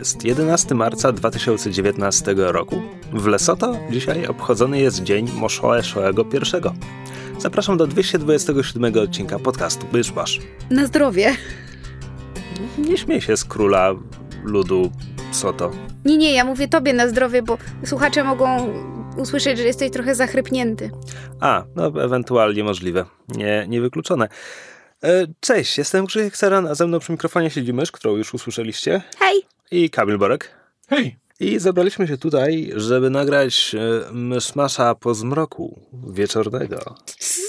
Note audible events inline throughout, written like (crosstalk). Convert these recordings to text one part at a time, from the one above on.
jest 11 marca 2019 roku. W Lesoto dzisiaj obchodzony jest Dzień Moshoe Shoego I. Zapraszam do 227 odcinka podcastu Myszmasz. Na zdrowie. Nie śmiej się z króla ludu Soto. Nie, nie, ja mówię tobie na zdrowie, bo słuchacze mogą usłyszeć, że jesteś trochę zachrypnięty. A, no ewentualnie możliwe. Nie, niewykluczone. E, cześć, jestem Krzysiek Seran, a ze mną przy mikrofonie siedzi mysz, którą już usłyszeliście. Hej! I Kamil Borek. Hej! I zebraliśmy się tutaj, żeby nagrać e, myszmasza po zmroku wieczornego.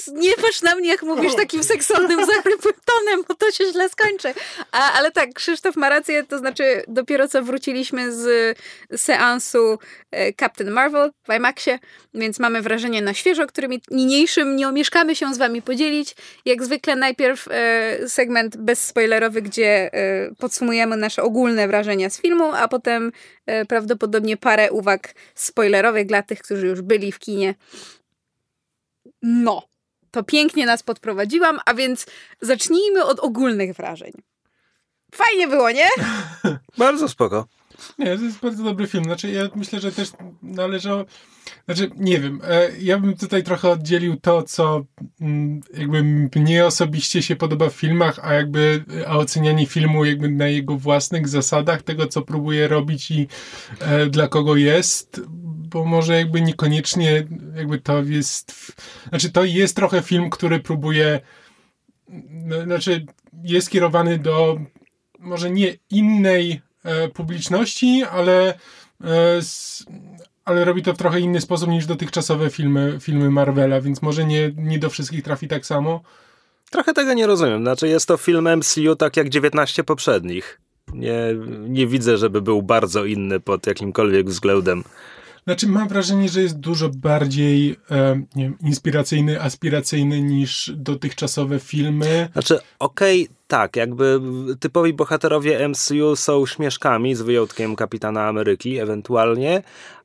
Nie patrz na mnie, jak mówisz takim seksownym, (laughs) zachrypłym tonem, bo to się źle skończy. A, ale tak, Krzysztof ma rację, to znaczy dopiero co wróciliśmy z seansu e, Captain Marvel w IMAXie, więc mamy wrażenie na świeżo, którym niniejszym nie omieszkamy się z wami podzielić. Jak zwykle najpierw e, segment bezspoilerowy, gdzie e, podsumujemy nasze ogólne wrażenia z filmu, a potem prawdopodobnie parę uwag spoilerowych dla tych, którzy już byli w kinie. No, to pięknie nas podprowadziłam, a więc zacznijmy od ogólnych wrażeń. Fajnie było, nie? (laughs) Bardzo spoko. Nie, to jest bardzo dobry film. Znaczy, ja myślę, że też należało. Znaczy, nie wiem. e, Ja bym tutaj trochę oddzielił to, co mm, jakby mnie osobiście się podoba w filmach, a jakby a ocenianie filmu jakby na jego własnych zasadach, tego, co próbuje robić i e, dla kogo jest, bo może jakby niekoniecznie jakby to jest. Znaczy, to jest trochę film, który próbuje. no, Znaczy, jest kierowany do może nie innej e, publiczności, ale, e, ale robi to w trochę inny sposób niż dotychczasowe filmy, filmy Marvela, więc może nie, nie do wszystkich trafi tak samo. Trochę tego nie rozumiem. Znaczy jest to film MCU tak jak 19 poprzednich. Nie, nie widzę, żeby był bardzo inny pod jakimkolwiek względem. Znaczy mam wrażenie, że jest dużo bardziej e, nie wiem, inspiracyjny, aspiracyjny niż dotychczasowe filmy. Znaczy, okej, tak, jakby typowi bohaterowie MCU są śmieszkami, z wyjątkiem Kapitana Ameryki ewentualnie,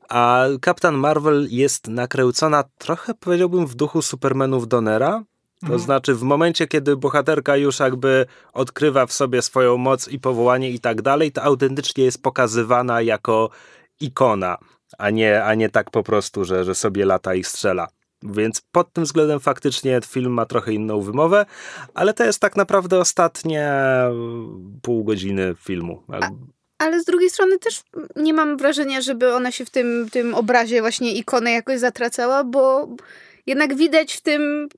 a Kapitan Marvel jest nakręcona trochę, powiedziałbym, w duchu Supermanów Donnera. To Mhm. znaczy, w momencie, kiedy bohaterka już jakby odkrywa w sobie swoją moc i powołanie i tak dalej, to autentycznie jest pokazywana jako ikona, a nie, a nie tak po prostu, że, że sobie lata i strzela. Więc pod tym względem faktycznie film ma trochę inną wymowę, ale to jest tak naprawdę ostatnie pół godziny filmu. Ale z drugiej strony też nie mam wrażenia, żeby ona się w tym, tym obrazie właśnie ikony jakoś zatracała, bo jednak widać w tym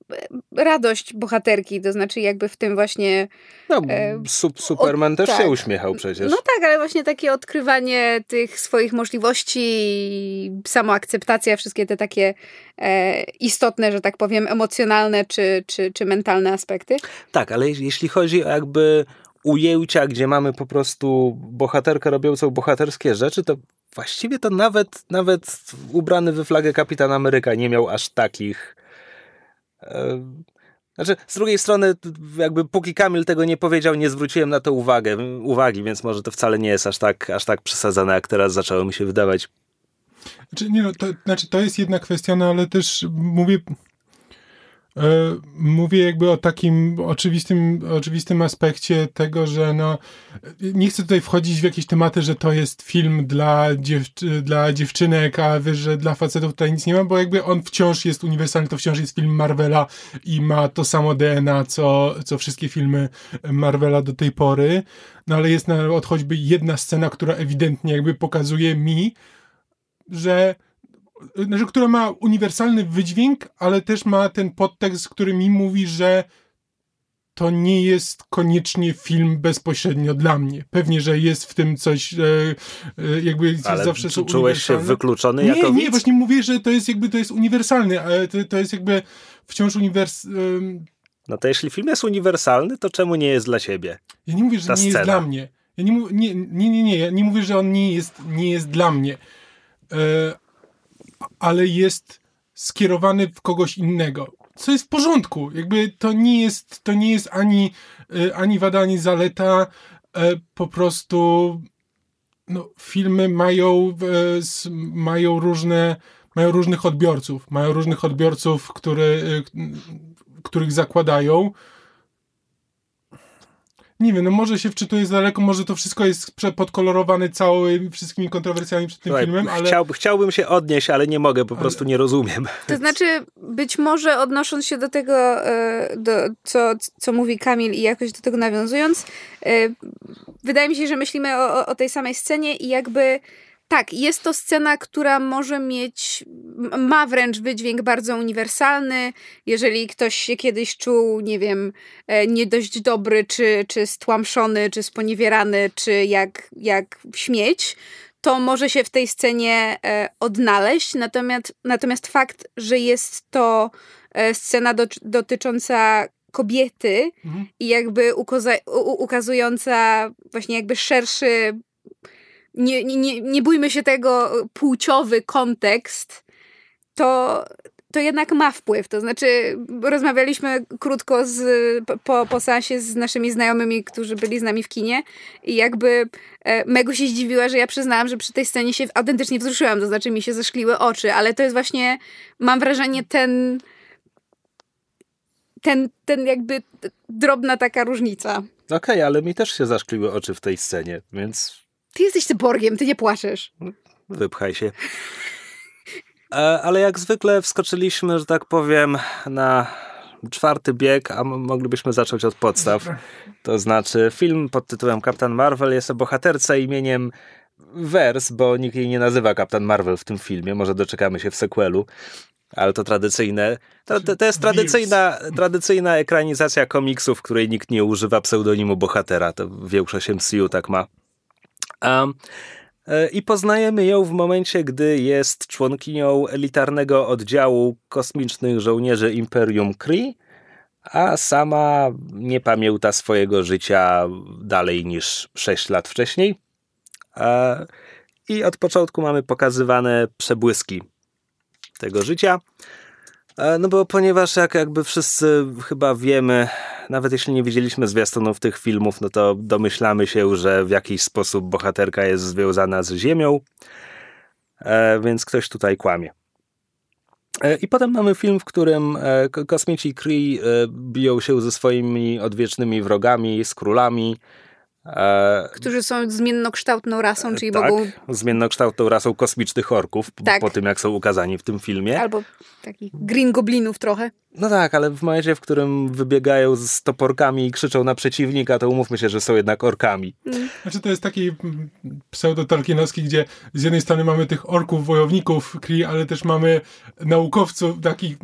e, radość bohaterki, to znaczy jakby w tym właśnie No, E, Sup, Superman o, też tak. się uśmiechał przecież. No tak, ale właśnie takie odkrywanie tych swoich możliwości, i samoakceptacja, wszystkie te takie e, istotne, że tak powiem, emocjonalne czy, czy, czy mentalne aspekty. Tak, ale jeśli chodzi o jakby ujęcia, gdzie mamy po prostu bohaterkę robiącą bohaterskie rzeczy, to właściwie to nawet, nawet ubrany we flagę Kapitan Ameryka nie miał aż takich... Znaczy, z drugiej strony, jakby póki Kamil tego nie powiedział, nie zwróciłem na to uwagę, uwagi, więc może to wcale nie jest aż tak, aż tak przesadzone, jak teraz zaczęło mi się wydawać. Znaczy, nie no, to, znaczy to jest jedna kwestia, no ale też mówię, mówię jakby o takim oczywistym, oczywistym aspekcie tego, że no, nie chcę tutaj wchodzić w jakieś tematy, że to jest film dla, dziewczy, dla dziewczynek, a wiesz, że dla facetów tutaj nic nie ma, bo jakby on wciąż jest uniwersalny, to wciąż jest film Marvela i ma to samo DNA, co, co wszystkie filmy Marvela do tej pory, no ale jest na choćby jedna scena, która ewidentnie jakby pokazuje mi, że znaczy, która ma uniwersalny wydźwięk, ale też ma ten podtekst, który mi mówi, że to nie jest koniecznie film bezpośrednio dla mnie. Pewnie, że jest w tym coś, e, e, jakby Ale zawsze są czułeś się wykluczony Nie, jako nie, widz? właśnie mówię, że to jest jakby, to jest uniwersalny, ale to, to jest jakby wciąż uniwers... em, No to jeśli film jest uniwersalny, to czemu nie jest dla siebie? Ja nie mówię, że Ta nie jest scena. dla mnie. Ja nie, nie, nie, nie, nie, ja nie mówię, że on nie jest, nie jest dla mnie. Ale jest skierowany w kogoś innego. Co jest w porządku. Jakby to nie jest, to nie jest ani, ani wada, ani zaleta. Po prostu no, filmy mają, mają różne mają różnych odbiorców. Mają różnych odbiorców, które, których zakładają. Nie wiem, no może się wczytuję z daleko, może to wszystko jest podkolorowane całymi wszystkimi kontrowersjami przed tym Słuchaj, filmem, ale... Chciał, chciałbym się odnieść, ale nie mogę, po ale... prostu nie rozumiem. To znaczy, być może odnosząc się do tego, e, do, co, co mówi Kamil i jakoś do tego nawiązując, e, wydaje mi się, że myślimy o, o tej samej scenie i jakby tak, jest to scena, która może mieć, ma wręcz wydźwięk bardzo uniwersalny. Jeżeli ktoś się kiedyś czuł, nie wiem, e, nie dość dobry, czy, czy stłamszony, czy sponiewierany, czy jak, jak śmieć, to może się w tej scenie e, odnaleźć. Natomiast, natomiast fakt, że jest to e, scena do, dotycząca kobiety mhm. i jakby ukazująca właśnie jakby szerszy nie, nie, nie bójmy się tego, płciowy kontekst, to, to jednak ma wpływ. To znaczy, rozmawialiśmy krótko z, po, po seansie z naszymi znajomymi, którzy byli z nami w kinie i jakby e, Megu się zdziwiła, że ja przyznałam, że przy tej scenie się autentycznie wzruszyłam, to znaczy mi się zeszkliły oczy, ale to jest właśnie, mam wrażenie, ten ten, ten jakby drobna taka różnica. Okej, okay, ale mi też się zaszkliły oczy w tej scenie, więc ty jesteś cyborgiem, ty nie płaczesz. Wypchaj się. E, ale jak zwykle wskoczyliśmy, że tak powiem, na czwarty bieg, a moglibyśmy zacząć od podstaw. To znaczy, film pod tytułem Kapitan Marvel jest o bohaterce imieniem Vers, bo nikt jej nie nazywa Kapitan Marvel w tym filmie. Może doczekamy się w sequelu. Ale to tradycyjne. To, to, to jest tradycyjna, tradycyjna ekranizacja komiksów, w której nikt nie używa pseudonimu bohatera. To większość MCU tak ma. Um, i poznajemy ją w momencie, gdy jest członkinią elitarnego oddziału kosmicznych żołnierzy Imperium Kree, a sama nie pamięta swojego życia dalej niż 6 lat wcześniej. E, I od początku mamy pokazywane przebłyski tego życia. E, no bo ponieważ jak jakby wszyscy chyba wiemy, nawet jeśli nie widzieliśmy zwiastunów tych filmów, no to domyślamy się, że w jakiś sposób bohaterka jest związana z Ziemią, e, więc ktoś tutaj kłamie. E, I potem mamy film, w którym kosmici Kree biją się ze swoimi odwiecznymi wrogami, z królami, E, Którzy są zmiennokształtną rasą, czyli tak, mogą... zmiennokształtną rasą kosmicznych orków, tak. po tym jak są ukazani w tym filmie. Albo takich green goblinów trochę. No tak, ale w momencie, w którym wybiegają z toporkami i krzyczą na przeciwnika, to umówmy się, że są jednak orkami. Mm. Znaczy to jest taki pseudo-tolkienowski, gdzie z jednej strony mamy tych orków, wojowników Kree, ale też mamy naukowców, takich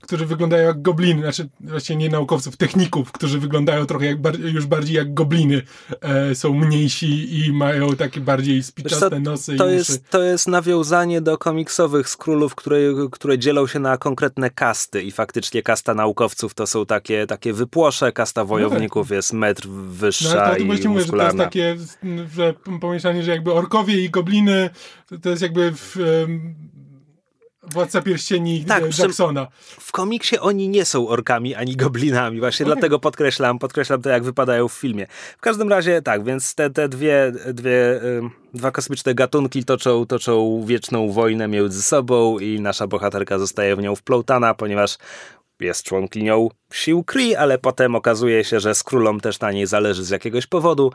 którzy wyglądają jak gobliny, znaczy właśnie nie naukowców, techników, którzy wyglądają trochę jak, już bardziej jak gobliny. E, są mniejsi i mają takie bardziej spiczaste co, nosy to jest, to jest nawiązanie do komiksowych skrólów, które, które dzielą się na konkretne kasty i faktycznie kasta naukowców to są takie, takie wypłosze, kasta wojowników no jest metr wyższa no, to, to i muskularna. Mówię, że to jest takie że pomieszanie, że jakby orkowie i gobliny to, to jest jakby w, Władca Pierścieni tak, Jacksona. W komiksie oni nie są orkami ani goblinami, właśnie okay. (laughs) dlatego podkreślam, podkreślam to, jak wypadają w filmie. W każdym razie tak, więc te, te dwie, dwie, dwa kosmiczne gatunki toczą, toczą wieczną wojnę między sobą i nasza bohaterka zostaje w nią wplątana, ponieważ jest członkinią sił Kree, ale potem okazuje się, że z królą też na niej zależy z jakiegoś powodu,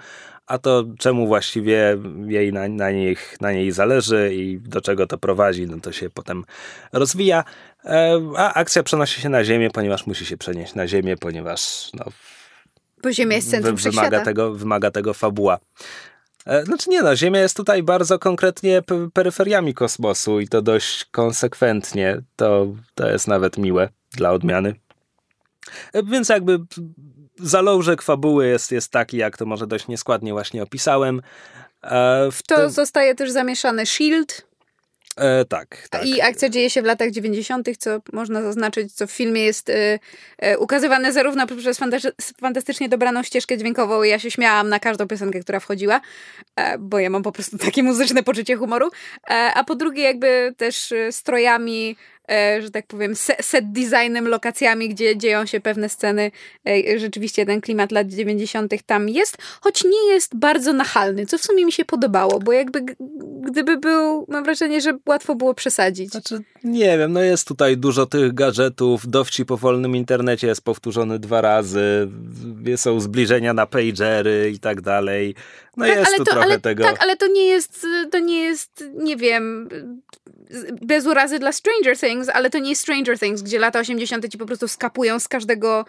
a to czemu właściwie jej na, na, nich, na niej zależy i do czego to prowadzi, no to się potem rozwija. E, a akcja przenosi się na ziemię, ponieważ musi się przenieść na ziemię, ponieważ no, bo Ziemia jest centrum wymaga tego, wymaga tego fabuła. E, znaczy nie no, Ziemia jest tutaj bardzo konkretnie peryferiami kosmosu i to dość konsekwentnie. To, to jest nawet miłe dla odmiany. E, więc jakby zalążek fabuły jest, jest taki, jak to może dość nieskładnie właśnie opisałem. E, w to te... zostaje też zamieszany Shield. E, tak, tak. I akcja dzieje się w latach 90., co można zaznaczyć, co w filmie jest y, y, ukazywane zarówno przez fantastycznie dobraną ścieżkę dźwiękową. Ja się śmiałam na każdą piosenkę, która wchodziła, e, bo ja mam po prostu (laughs) takie muzyczne poczucie humoru. E, a po drugie, jakby też strojami, E, że tak powiem, set designem, lokacjami, gdzie dzieją się pewne sceny. E, rzeczywiście ten klimat lat 90. tam jest, choć nie jest bardzo nachalny, co w sumie mi się podobało, bo jakby gdyby był, mam wrażenie, że łatwo było przesadzić. Znaczy, nie wiem, no jest tutaj dużo tych gadżetów, dowcip po wolnym internecie jest powtórzony dwa razy, są zbliżenia na pagery i tak dalej. No tak, jest tu to, trochę ale, tego. Tak, ale to nie jest, to nie jest, nie wiem, bez urazy dla Stranger Things, ale to nie jest Stranger Things, gdzie lata 80. ci po prostu skapują z każdego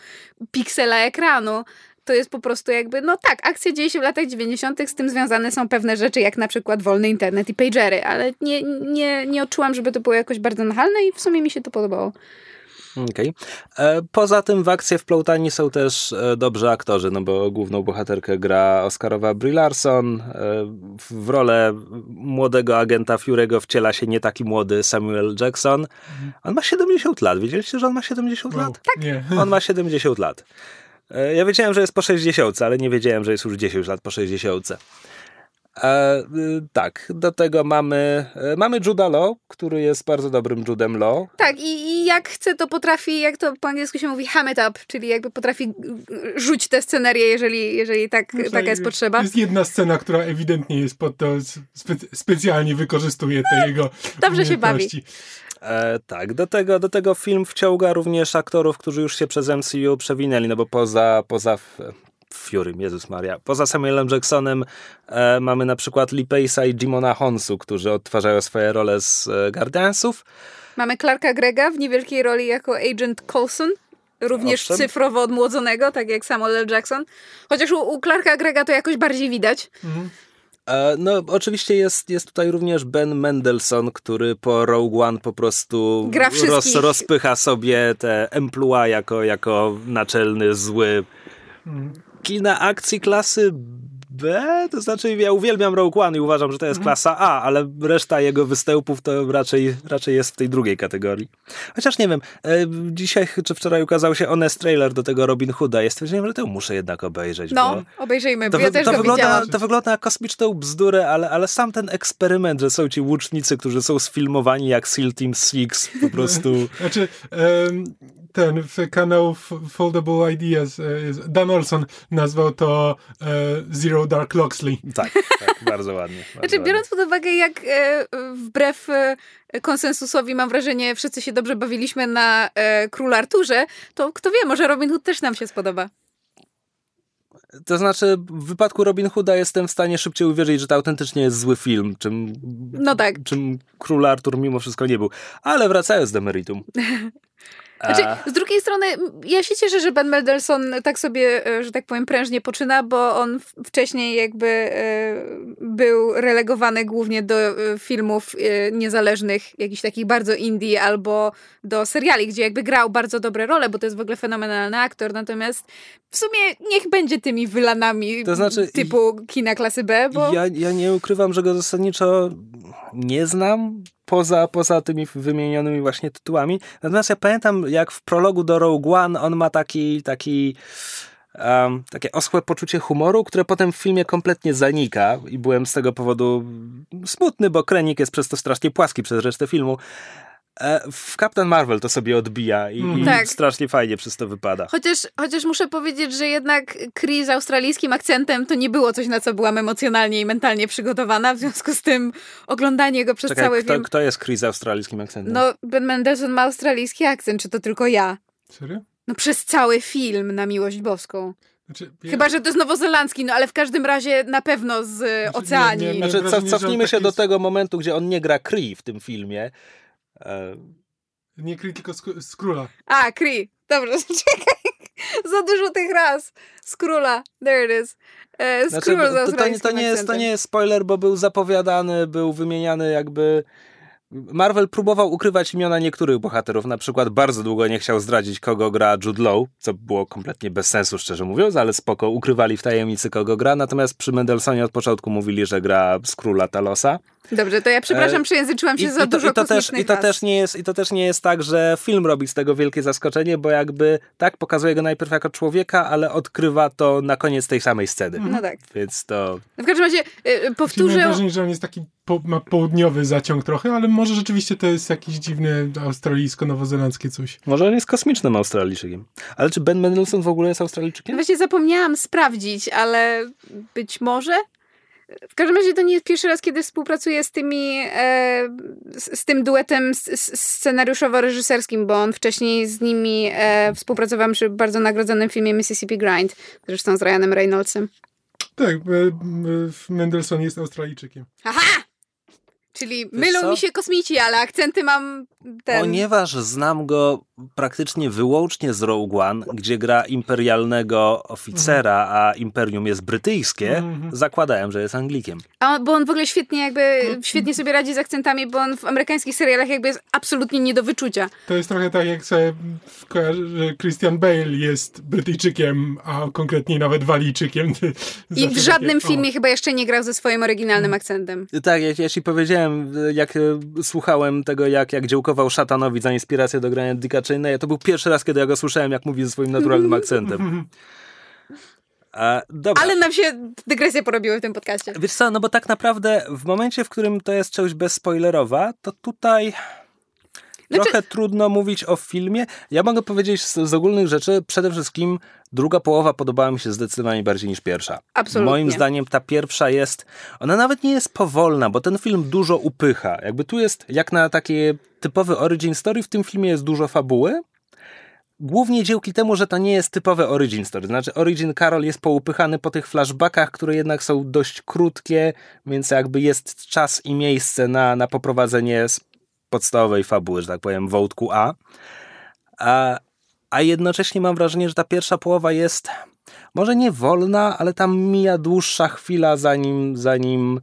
piksela ekranu. To jest po prostu jakby, no tak, akcja dzieje się w latach 90., z tym związane są pewne rzeczy, jak na przykład wolny internet i pagery, ale nie, nie, nie odczułam, żeby to było jakoś bardzo nachalne i w sumie mi się to podobało. Okay. E, poza tym w akcję wplątani są też e, dobrzy aktorzy, no bo główną bohaterkę gra Oscarowa Brie Larson. E, w rolę młodego agenta Fury'ego wciela się nie taki młody Samuel Jackson. On ma 70 lat. Wiedzieliście, że on ma 70 wow. lat? Tak. Nie. On ma 70 lat. Ja wiedziałem, że jest po 60, ale nie wiedziałem, że jest już 10 lat po 60. E, tak, do tego mamy, e, mamy Juda Law, który jest bardzo dobrym Judem Law. Tak, i, i, jak chce, to potrafi, jak to po angielsku się mówi, ham it up, czyli jakby potrafi rzuć tę scenerię, jeżeli, jeżeli tak, no, taka jest potrzeba. Jest jedna scena, która ewidentnie jest pod to, spe, specjalnie wykorzystuje te jego Dobrze się bawi. E, tak, do tego, do tego film wciąga również aktorów, którzy już się przez MCU przewinęli, no bo poza, poza Fury, Jezus Maria. Poza Samuelem Jacksonem e, mamy na przykład Lee Pace'a i Jimona Honsu, którzy odtwarzają swoje role z e, Guardiansów. Mamy Clarka Grega w niewielkiej roli jako Agent Coulson, również Owszem. cyfrowo odmłodzonego, tak jak Samuel L. Jackson. Chociaż u, u Clarka Grega to jakoś bardziej widać. Mhm. E, no, oczywiście jest, jest tutaj również Ben Mendelssohn, który po Rogue One po prostu roz, rozpycha sobie te emploi jako, jako naczelny, zły. Kina akcji klasy B, to znaczy ja uwielbiam Rogue One i uważam, że to jest mhm. klasa A, ale reszta jego występów to raczej, raczej jest w tej drugiej kategorii. Chociaż nie wiem, e, dzisiaj czy wczoraj ukazał się Honest trailer do tego Robin Hooda. Jest stwierdziłem, że to muszę jednak obejrzeć. No, obejrzyjmy, bo to, ja też to go wygląda, widziałam. To wygląda jak kosmiczną bzdurę, ale, ale sam ten eksperyment, że są ci łucznicy, którzy są sfilmowani jak SEAL Team Six, po (laughs) prostu... znaczy, um, ten kanał Foldable Ideas, e, Dan Olson nazwał to e, Zero Dark Loxley. Tak, tak (laughs) bardzo ładnie. Bardzo znaczy, ładnie. biorąc pod uwagę, jak e, wbrew konsensusowi, mam wrażenie, wszyscy się dobrze bawiliśmy na Król Arturze, to kto wie, może Robin Hood też nam się spodoba. To znaczy, w wypadku Robin Hooda jestem w stanie szybciej uwierzyć, że to autentycznie jest zły film, czym, no tak. czym Król Artur mimo wszystko nie był. Ale wracając do meritum. (laughs) Znaczy, z drugiej strony, ja się cieszę, że Ben Mendelsohn tak sobie, e, że tak powiem, prężnie poczyna, bo on wcześniej jakby e, był relegowany głównie do e, filmów niezależnych, jakichś takich bardzo indie, albo do seriali, gdzie jakby grał bardzo dobre role, bo to jest w ogóle fenomenalny aktor, natomiast w sumie niech będzie tymi wylanami to znaczy, typu kina klasy B, bo... Ja, ja nie ukrywam, że go zasadniczo nie znam, poza, poza tymi wymienionymi właśnie tytułami. Natomiast ja pamiętam, jak w prologu do Rogue One on ma taki, taki um, takie oschłe poczucie humoru, które potem w filmie kompletnie zanika i byłem z tego powodu smutny, bo Krenik jest przez to strasznie płaski przez resztę filmu. E, w Captain Marvel to sobie odbija i, mm. tak. strasznie fajnie przez to wypada. Chociaż, chociaż muszę powiedzieć, że jednak Kree z australijskim akcentem to nie było coś, na co byłam emocjonalnie i mentalnie przygotowana, w związku z tym oglądanie go przez Czekaj, cały kto, film... kto jest Kree z australijskim akcentem? No, Ben Mendelsohn ma australijski akcent, czy to tylko ja? Serio? No przez cały film, na miłość boską. Znaczy, ja... Chyba, że to jest nowozelandzki, no ale w każdym razie na pewno z znaczy, oceanii. Nie, nie, znaczy, cofnijmy się do tego momentu, gdzie on nie gra Kree w tym filmie. Nie Kree, tylko z, króla. A, Kree. Dobrze, (laughs) czekaj. Za dużo tych raz. Z króla. There it is. E, znaczy, to, to, to, nie jest, to nie jest spoiler, bo był zapowiadany, był wymieniany jakby... Marvel próbował ukrywać imiona niektórych bohaterów, na przykład bardzo długo nie chciał zdradzić, kogo gra Jude Law, co było kompletnie bez sensu, szczerze mówiąc, ale spoko, ukrywali w tajemnicy, kogo gra, natomiast przy Mendelsonie od początku mówili, że gra z króla Talosa. Dobrze, to ja przepraszam, E, przejęzyczyłam się I, za i, to, dużo i, to też, i, to też nie jest, I to też nie jest tak, że film robi z tego wielkie zaskoczenie, bo jakby tak pokazuje go najpierw jako człowieka, ale odkrywa to na koniec tej samej sceny. No tak. Więc to... W każdym razie y, y, Czyli mam powtórzę... wrażenie, że on jest taki, po, ma południowy zaciąg trochę, ale może rzeczywiście to jest jakieś dziwne australijsko-nowozelandzkie coś. Może on jest kosmicznym Australijczykiem. Ale czy Ben Mendelsohn w ogóle jest No Australijczykiem? Właśnie zapomniałam sprawdzić, ale być może. W każdym razie to nie jest pierwszy raz, kiedy współpracuję z tymi, e, z, z tym duetem scenariuszowo-reżyserskim, bo on wcześniej z nimi e, współpracował przy bardzo nagrodzonym filmie Mississippi Grind, zresztą z Ryanem Reynoldsem. Tak, e, Mendelssohn jest Australijczykiem. Aha! Czyli mylą co? mi się kosmici, ale akcenty mam ten... Ponieważ znam go praktycznie wyłącznie z Rogue One, gdzie gra imperialnego oficera, a imperium jest brytyjskie, Mhm. zakładałem, że jest Anglikiem. A on, bo on w ogóle świetnie jakby, świetnie sobie radzi z akcentami, bo on w amerykańskich serialach jakby jest absolutnie nie do wyczucia. To jest trochę tak, jak sobie kojarzę, że Christian Bale jest Brytyjczykiem, a konkretnie nawet Walijczykiem. (laughs) I w żadnym takie, o. filmie chyba jeszcze nie grał ze swoim oryginalnym akcentem. Tak, jak ja ci powiedziałem, jak e, słuchałem tego, jak, jak dziołkował szatanowi za inspirację do grania Dicka Cheney'a, to był pierwszy raz, kiedy ja go słyszałem, jak mówi ze swoim naturalnym akcentem. A. Ale nam się dygresje porobiły w tym podcaście. Wiesz co, no bo tak naprawdę w momencie, w którym to jest część bezspoilerowa, to tutaj Znaczy- trochę trudno mówić o filmie. Ja mogę powiedzieć z, z ogólnych rzeczy, przede wszystkim druga połowa podobała mi się zdecydowanie bardziej niż pierwsza. Absolutnie. Moim zdaniem ta pierwsza jest, ona nawet nie jest powolna, bo ten film dużo upycha. Jakby tu jest, jak na takie typowy origin story, w tym filmie jest dużo fabuły. Głównie dzięki temu, że to nie jest typowe origin story. Znaczy, origin Carol jest poupychany po tych flashbackach, które jednak są dość krótkie, więc jakby jest czas i miejsce na, na poprowadzenie podstawowej fabuły, że tak powiem, wątku A. A, a jednocześnie mam wrażenie, że ta pierwsza połowa jest może nie wolna, ale tam mija dłuższa chwila, zanim, zanim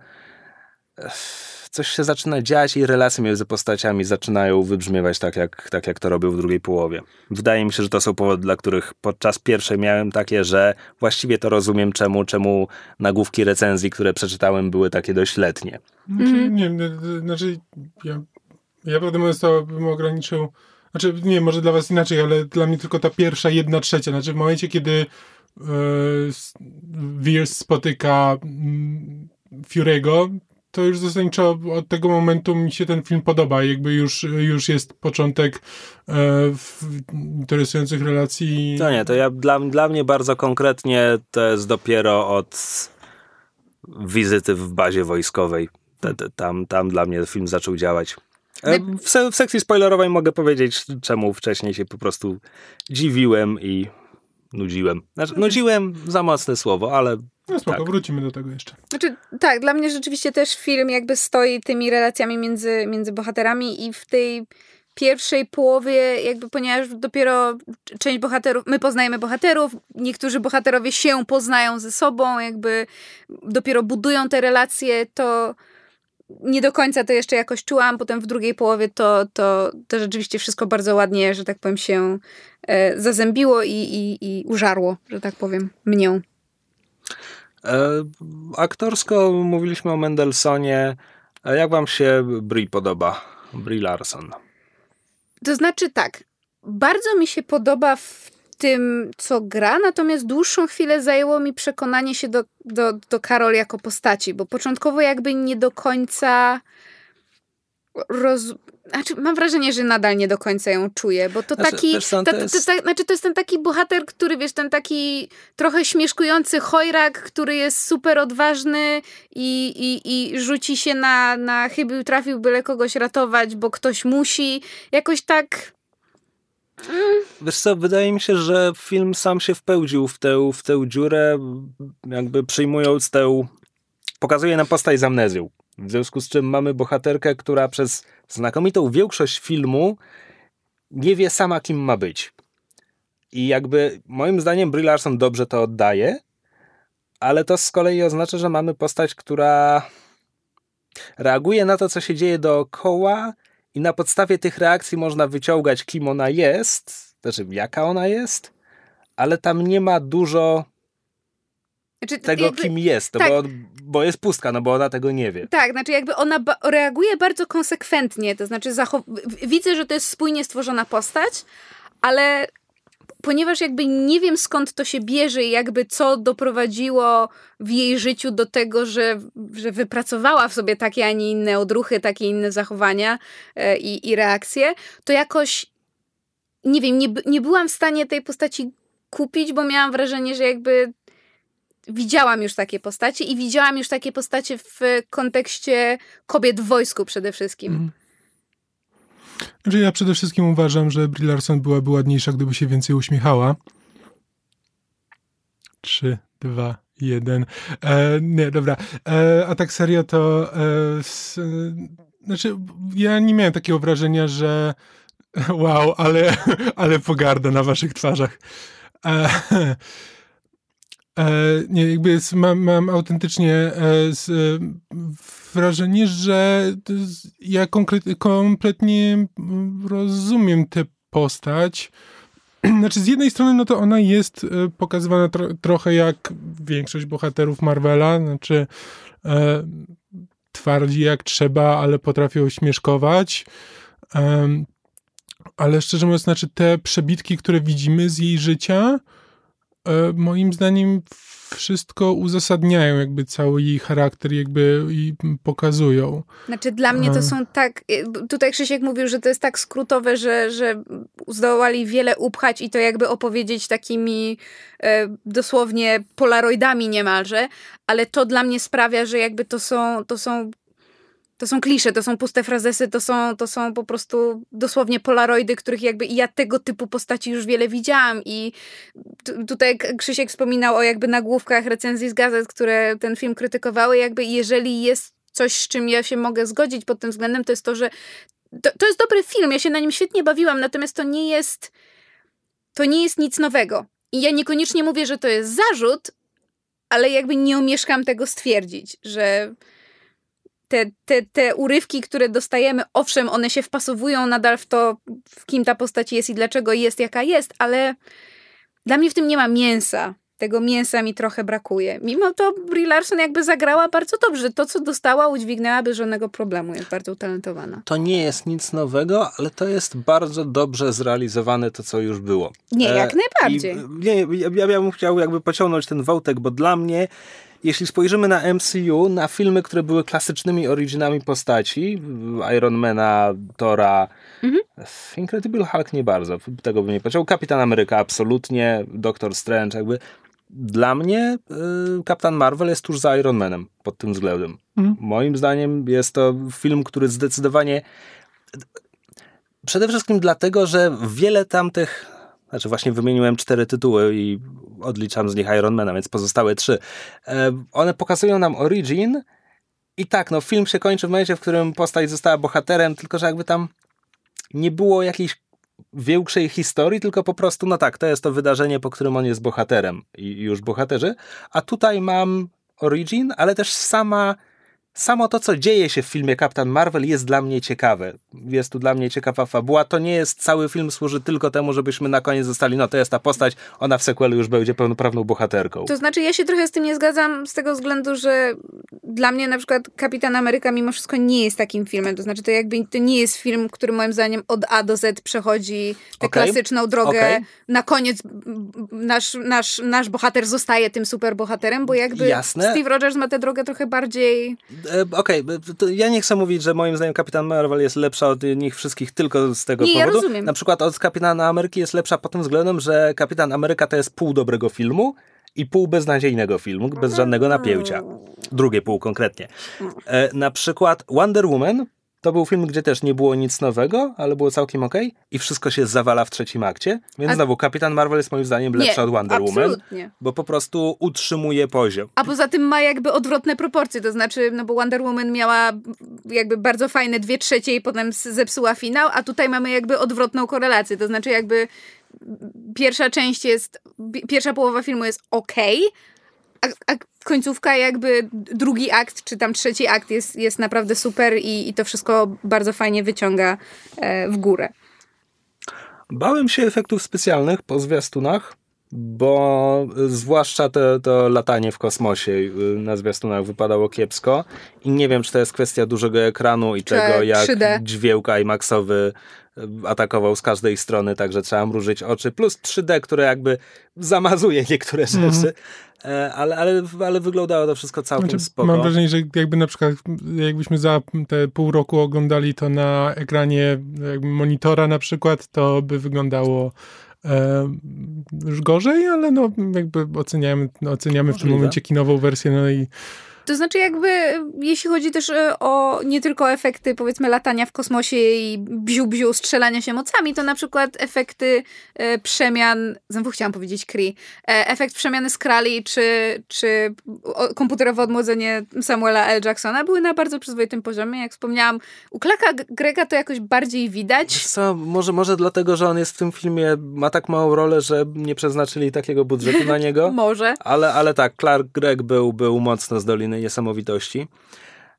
coś się zaczyna dziać i relacje między postaciami zaczynają wybrzmiewać tak jak, tak, jak to robił w drugiej połowie. Wydaje mi się, że to są powody, dla których podczas pierwszej miałem takie, że właściwie to rozumiem, czemu, czemu nagłówki recenzji, które przeczytałem, były takie dość letnie. Znaczy, Nie znaczy ja, ja prawdę mówiąc to bym ograniczył, znaczy nie, może dla was inaczej, ale dla mnie tylko ta pierwsza jedna trzecia, znaczy w momencie, kiedy Veers spotyka mm, Fury'ego, to już zasadniczo od tego momentu mi się ten film podoba, jakby już, już jest początek e, interesujących relacji. To nie, to ja, dla, dla mnie bardzo konkretnie to jest dopiero od wizyty w bazie wojskowej. Tam, tam dla mnie film zaczął działać. E, W, se, w sekcji spoilerowej mogę powiedzieć, czemu wcześniej się po prostu dziwiłem i nudziłem. Znaczy, nudziłem za mocne słowo, ale No spoko, tak. wrócimy do tego jeszcze. Znaczy, tak, dla mnie rzeczywiście też film jakby stoi tymi relacjami między, między bohaterami i w tej pierwszej połowie, jakby ponieważ dopiero część bohaterów, my poznajemy bohaterów, niektórzy bohaterowie się poznają ze sobą, jakby dopiero budują te relacje, to nie do końca to jeszcze jakoś czułam, potem w drugiej połowie to, to, to rzeczywiście wszystko bardzo ładnie, że tak powiem, się e, zazębiło i, i, i użarło, że tak powiem, mnie. E, aktorsko mówiliśmy o Mendelsonie. E, Jak wam się Brie podoba? Brie Larson. To znaczy tak, bardzo mi się podoba w tym, co gra, natomiast dłuższą chwilę zajęło mi przekonanie się do, do, do Karol jako postaci, bo początkowo jakby nie do końca roz... Znaczy, mam wrażenie, że nadal nie do końca ją czuję, bo to Znaczy, taki. wiesz ta, to to, jest- ta, znaczy, to jest ten taki bohater, który wiesz, ten taki trochę śmieszkujący chojrak, który jest super odważny i, i, i rzuci się na, na chybił, trafił, byle kogoś ratować, bo ktoś musi. Jakoś tak. Wiesz co, wydaje mi się, że film sam się wpełdził w tę, w tę dziurę, jakby przyjmując tę... Pokazuje nam postać z amnezją. W związku z czym mamy bohaterkę, która przez znakomitą większość filmu nie wie sama, kim ma być. I jakby moim zdaniem Brie Larson dobrze to oddaje, ale to z kolei oznacza, że mamy postać, która reaguje na to, co się dzieje dookoła i na podstawie tych reakcji można wyciągać, kim ona jest, znaczy jaka ona jest, ale tam nie ma dużo Znaczy, tego, jakby- kim jest, no tak. bo, bo jest pustka, no bo ona tego nie wie. Tak, znaczy jakby ona ba- reaguje bardzo konsekwentnie, to znaczy zachow- widzę, że to jest spójnie stworzona postać, ale ponieważ jakby nie wiem skąd to się bierze i jakby co doprowadziło w jej życiu do tego, że, że wypracowała w sobie takie, a nie inne odruchy, takie inne zachowania e, i, i reakcje, to jakoś nie wiem, nie, nie byłam w stanie tej postaci kupić, bo miałam wrażenie, że jakby widziałam już takie postacie i widziałam już takie postacie w kontekście kobiet w wojsku przede wszystkim. Mhm. Znaczy ja przede wszystkim uważam, że Brie Larson byłaby ładniejsza, gdyby się więcej uśmiechała. Trzy, dwa, jeden. E, nie, dobra. E, a tak serio to... E, s, znaczy, ja nie miałem takiego wrażenia, że (laughs) wow, ale, (laughs) ale pogarda na waszych twarzach. E, (laughs) e, nie, jakby mam, mam autentycznie e, z, e, wrażenie, że ja kompletnie rozumiem tę postać. (clears throat) Znaczy, z jednej strony, no to ona jest e, pokazywana tro, trochę jak większość bohaterów Marvela, znaczy e, twardzi jak trzeba, ale potrafią śmieszkować. Em, ale szczerze mówiąc, znaczy te przebitki, które widzimy z jej życia, e, moim zdaniem wszystko uzasadniają, jakby cały jej charakter, jakby i pokazują. Znaczy dla mnie to Aha. są tak, tutaj Krzysiek mówił, że to jest tak skrótowe, że, że zdołali wiele upchać i to jakby opowiedzieć takimi e, dosłownie polaroidami niemalże, ale to dla mnie sprawia, że jakby to są, to są to są klisze, to są puste frazesy, to są, to są po prostu dosłownie polaroidy, których jakby ja tego typu postaci już wiele widziałam i tu- tutaj Krzysiek wspominał o jakby nagłówkach recenzji z gazet, które ten film krytykowały, jakby jeżeli jest coś, z czym ja się mogę zgodzić pod tym względem, to jest to, że to, to jest dobry film, ja się na nim świetnie bawiłam, natomiast to nie jest to nie jest nic nowego. I ja niekoniecznie mówię, że to jest zarzut, ale jakby nie omieszkam tego stwierdzić, że te, te, te urywki, które dostajemy, owszem, one się wpasowują nadal w to, w kim ta postać jest i dlaczego jest, jaka jest, ale dla mnie w tym nie ma mięsa. Tego mięsa mi trochę brakuje. Mimo to Brie Larson jakby zagrała bardzo dobrze. To, co dostała, udźwignęła bez żadnego problemu. Jest bardzo utalentowana. To nie jest nic nowego, ale to jest bardzo dobrze zrealizowane to, co już było. Nie, jak najbardziej. I, nie, ja, ja bym chciał jakby pociągnąć ten wątek, bo dla mnie, jeśli spojrzymy na MCU, na filmy, które były klasycznymi originami postaci, Ironmana, Tora, Mhm. Incredible Hulk nie bardzo, tego bym nie powiedział, Kapitan Ameryka absolutnie, Doctor Strange jakby. Dla mnie y, Kapitan Marvel jest tuż za Ironmanem pod tym względem. Mhm. Moim zdaniem jest to film, który zdecydowanie Przede wszystkim dlatego, że wiele tamtych, znaczy właśnie wymieniłem cztery tytuły i odliczam z nich Ironmana, więc pozostałe trzy. E, One pokazują nam origin i tak, no film się kończy w momencie, w którym postać została bohaterem, tylko że jakby tam nie było jakiejś większej historii, tylko po prostu, no tak, to jest to wydarzenie, po którym on jest bohaterem i już bohaterzy. A tutaj mam origin, ale też sama samo to, co dzieje się w filmie Kapitan Marvel jest dla mnie ciekawe. Jest tu dla mnie ciekawa fabuła. To nie jest cały film służy tylko temu, żebyśmy na koniec zostali, no to jest ta postać, ona w sequelu już będzie pełnoprawną bohaterką. To znaczy, ja się trochę z tym nie zgadzam z tego względu, że dla mnie na przykład Kapitan Ameryka mimo wszystko nie jest takim filmem. To znaczy, to jakby to nie jest film, który moim zdaniem od A do Z przechodzi tę Okej. klasyczną drogę. Okej. Na koniec nasz, nasz, nasz bohater zostaje tym super bohaterem, bo jakby Jasne. Steve Rogers ma tę drogę trochę bardziej... E, Okej, to ja nie chcę mówić, że moim zdaniem Kapitan Marvel jest lepsza od nich wszystkich tylko z tego Nie, ja powodu. rozumiem. Na przykład od Kapitana Ameryki jest lepsza pod tym względem, że Kapitan Ameryka to jest pół dobrego filmu i pół beznadziejnego filmu, bez żadnego napięcia. Drugie pół konkretnie. E, na przykład Wonder Woman to był film, gdzie też nie było nic nowego, ale było całkiem okej i wszystko się zawala w trzecim akcie. Więc A- znowu Kapitan Marvel jest moim zdaniem lepsza nie, od Wonder Woman, absolutnie. bo po prostu utrzymuje poziom. A poza tym ma jakby odwrotne proporcje, to znaczy, no bo Wonder Woman miała jakby bardzo fajne dwie trzecie i potem zepsuła finał, a tutaj mamy jakby odwrotną korelację, to znaczy jakby pierwsza część jest, pi- pierwsza połowa filmu jest okej, a, a końcówka jakby drugi akt, czy tam trzeci akt jest, jest naprawdę super i, i to wszystko bardzo fajnie wyciąga e, w górę. Bałem się efektów specjalnych po zwiastunach. bo zwłaszcza to, to latanie w kosmosie y, na zwiastunach wypadało kiepsko i nie wiem, czy to jest kwestia dużego ekranu i Czy tego, jak 3D. dźwięk IMAXowy atakował z każdej strony, także trzeba mrużyć oczy, plus 3D, które jakby zamazuje niektóre Mhm. rzeczy, e, ale, ale, ale wyglądało to wszystko całkiem Znaczy, spoko. mam wrażenie, że jakby na przykład jakbyśmy za te pół roku oglądali to na ekranie jakby monitora na przykład, to by wyglądało e, już gorzej, ale no jakby oceniamy, no, oceniamy w tym momencie kinową wersję, no i To znaczy jakby, jeśli chodzi też e, o nie tylko efekty powiedzmy latania w kosmosie i bziu-bziu, strzelania się mocami, to na przykład efekty e, przemian, znowu chciałam powiedzieć Kree, e, efekt przemiany Skrali czy, czy komputerowe odmłodzenie Samuela L. Jacksona były na bardzo przyzwoitym poziomie. Jak wspomniałam, u Klaka Grega to jakoś bardziej widać. Co, może, może dlatego, że on jest w tym filmie, ma tak małą rolę, że nie przeznaczyli takiego budżetu na niego. (laughs) Może. Ale, ale tak, Clark Gregg był, był mocno z Doliny Niesamowitości.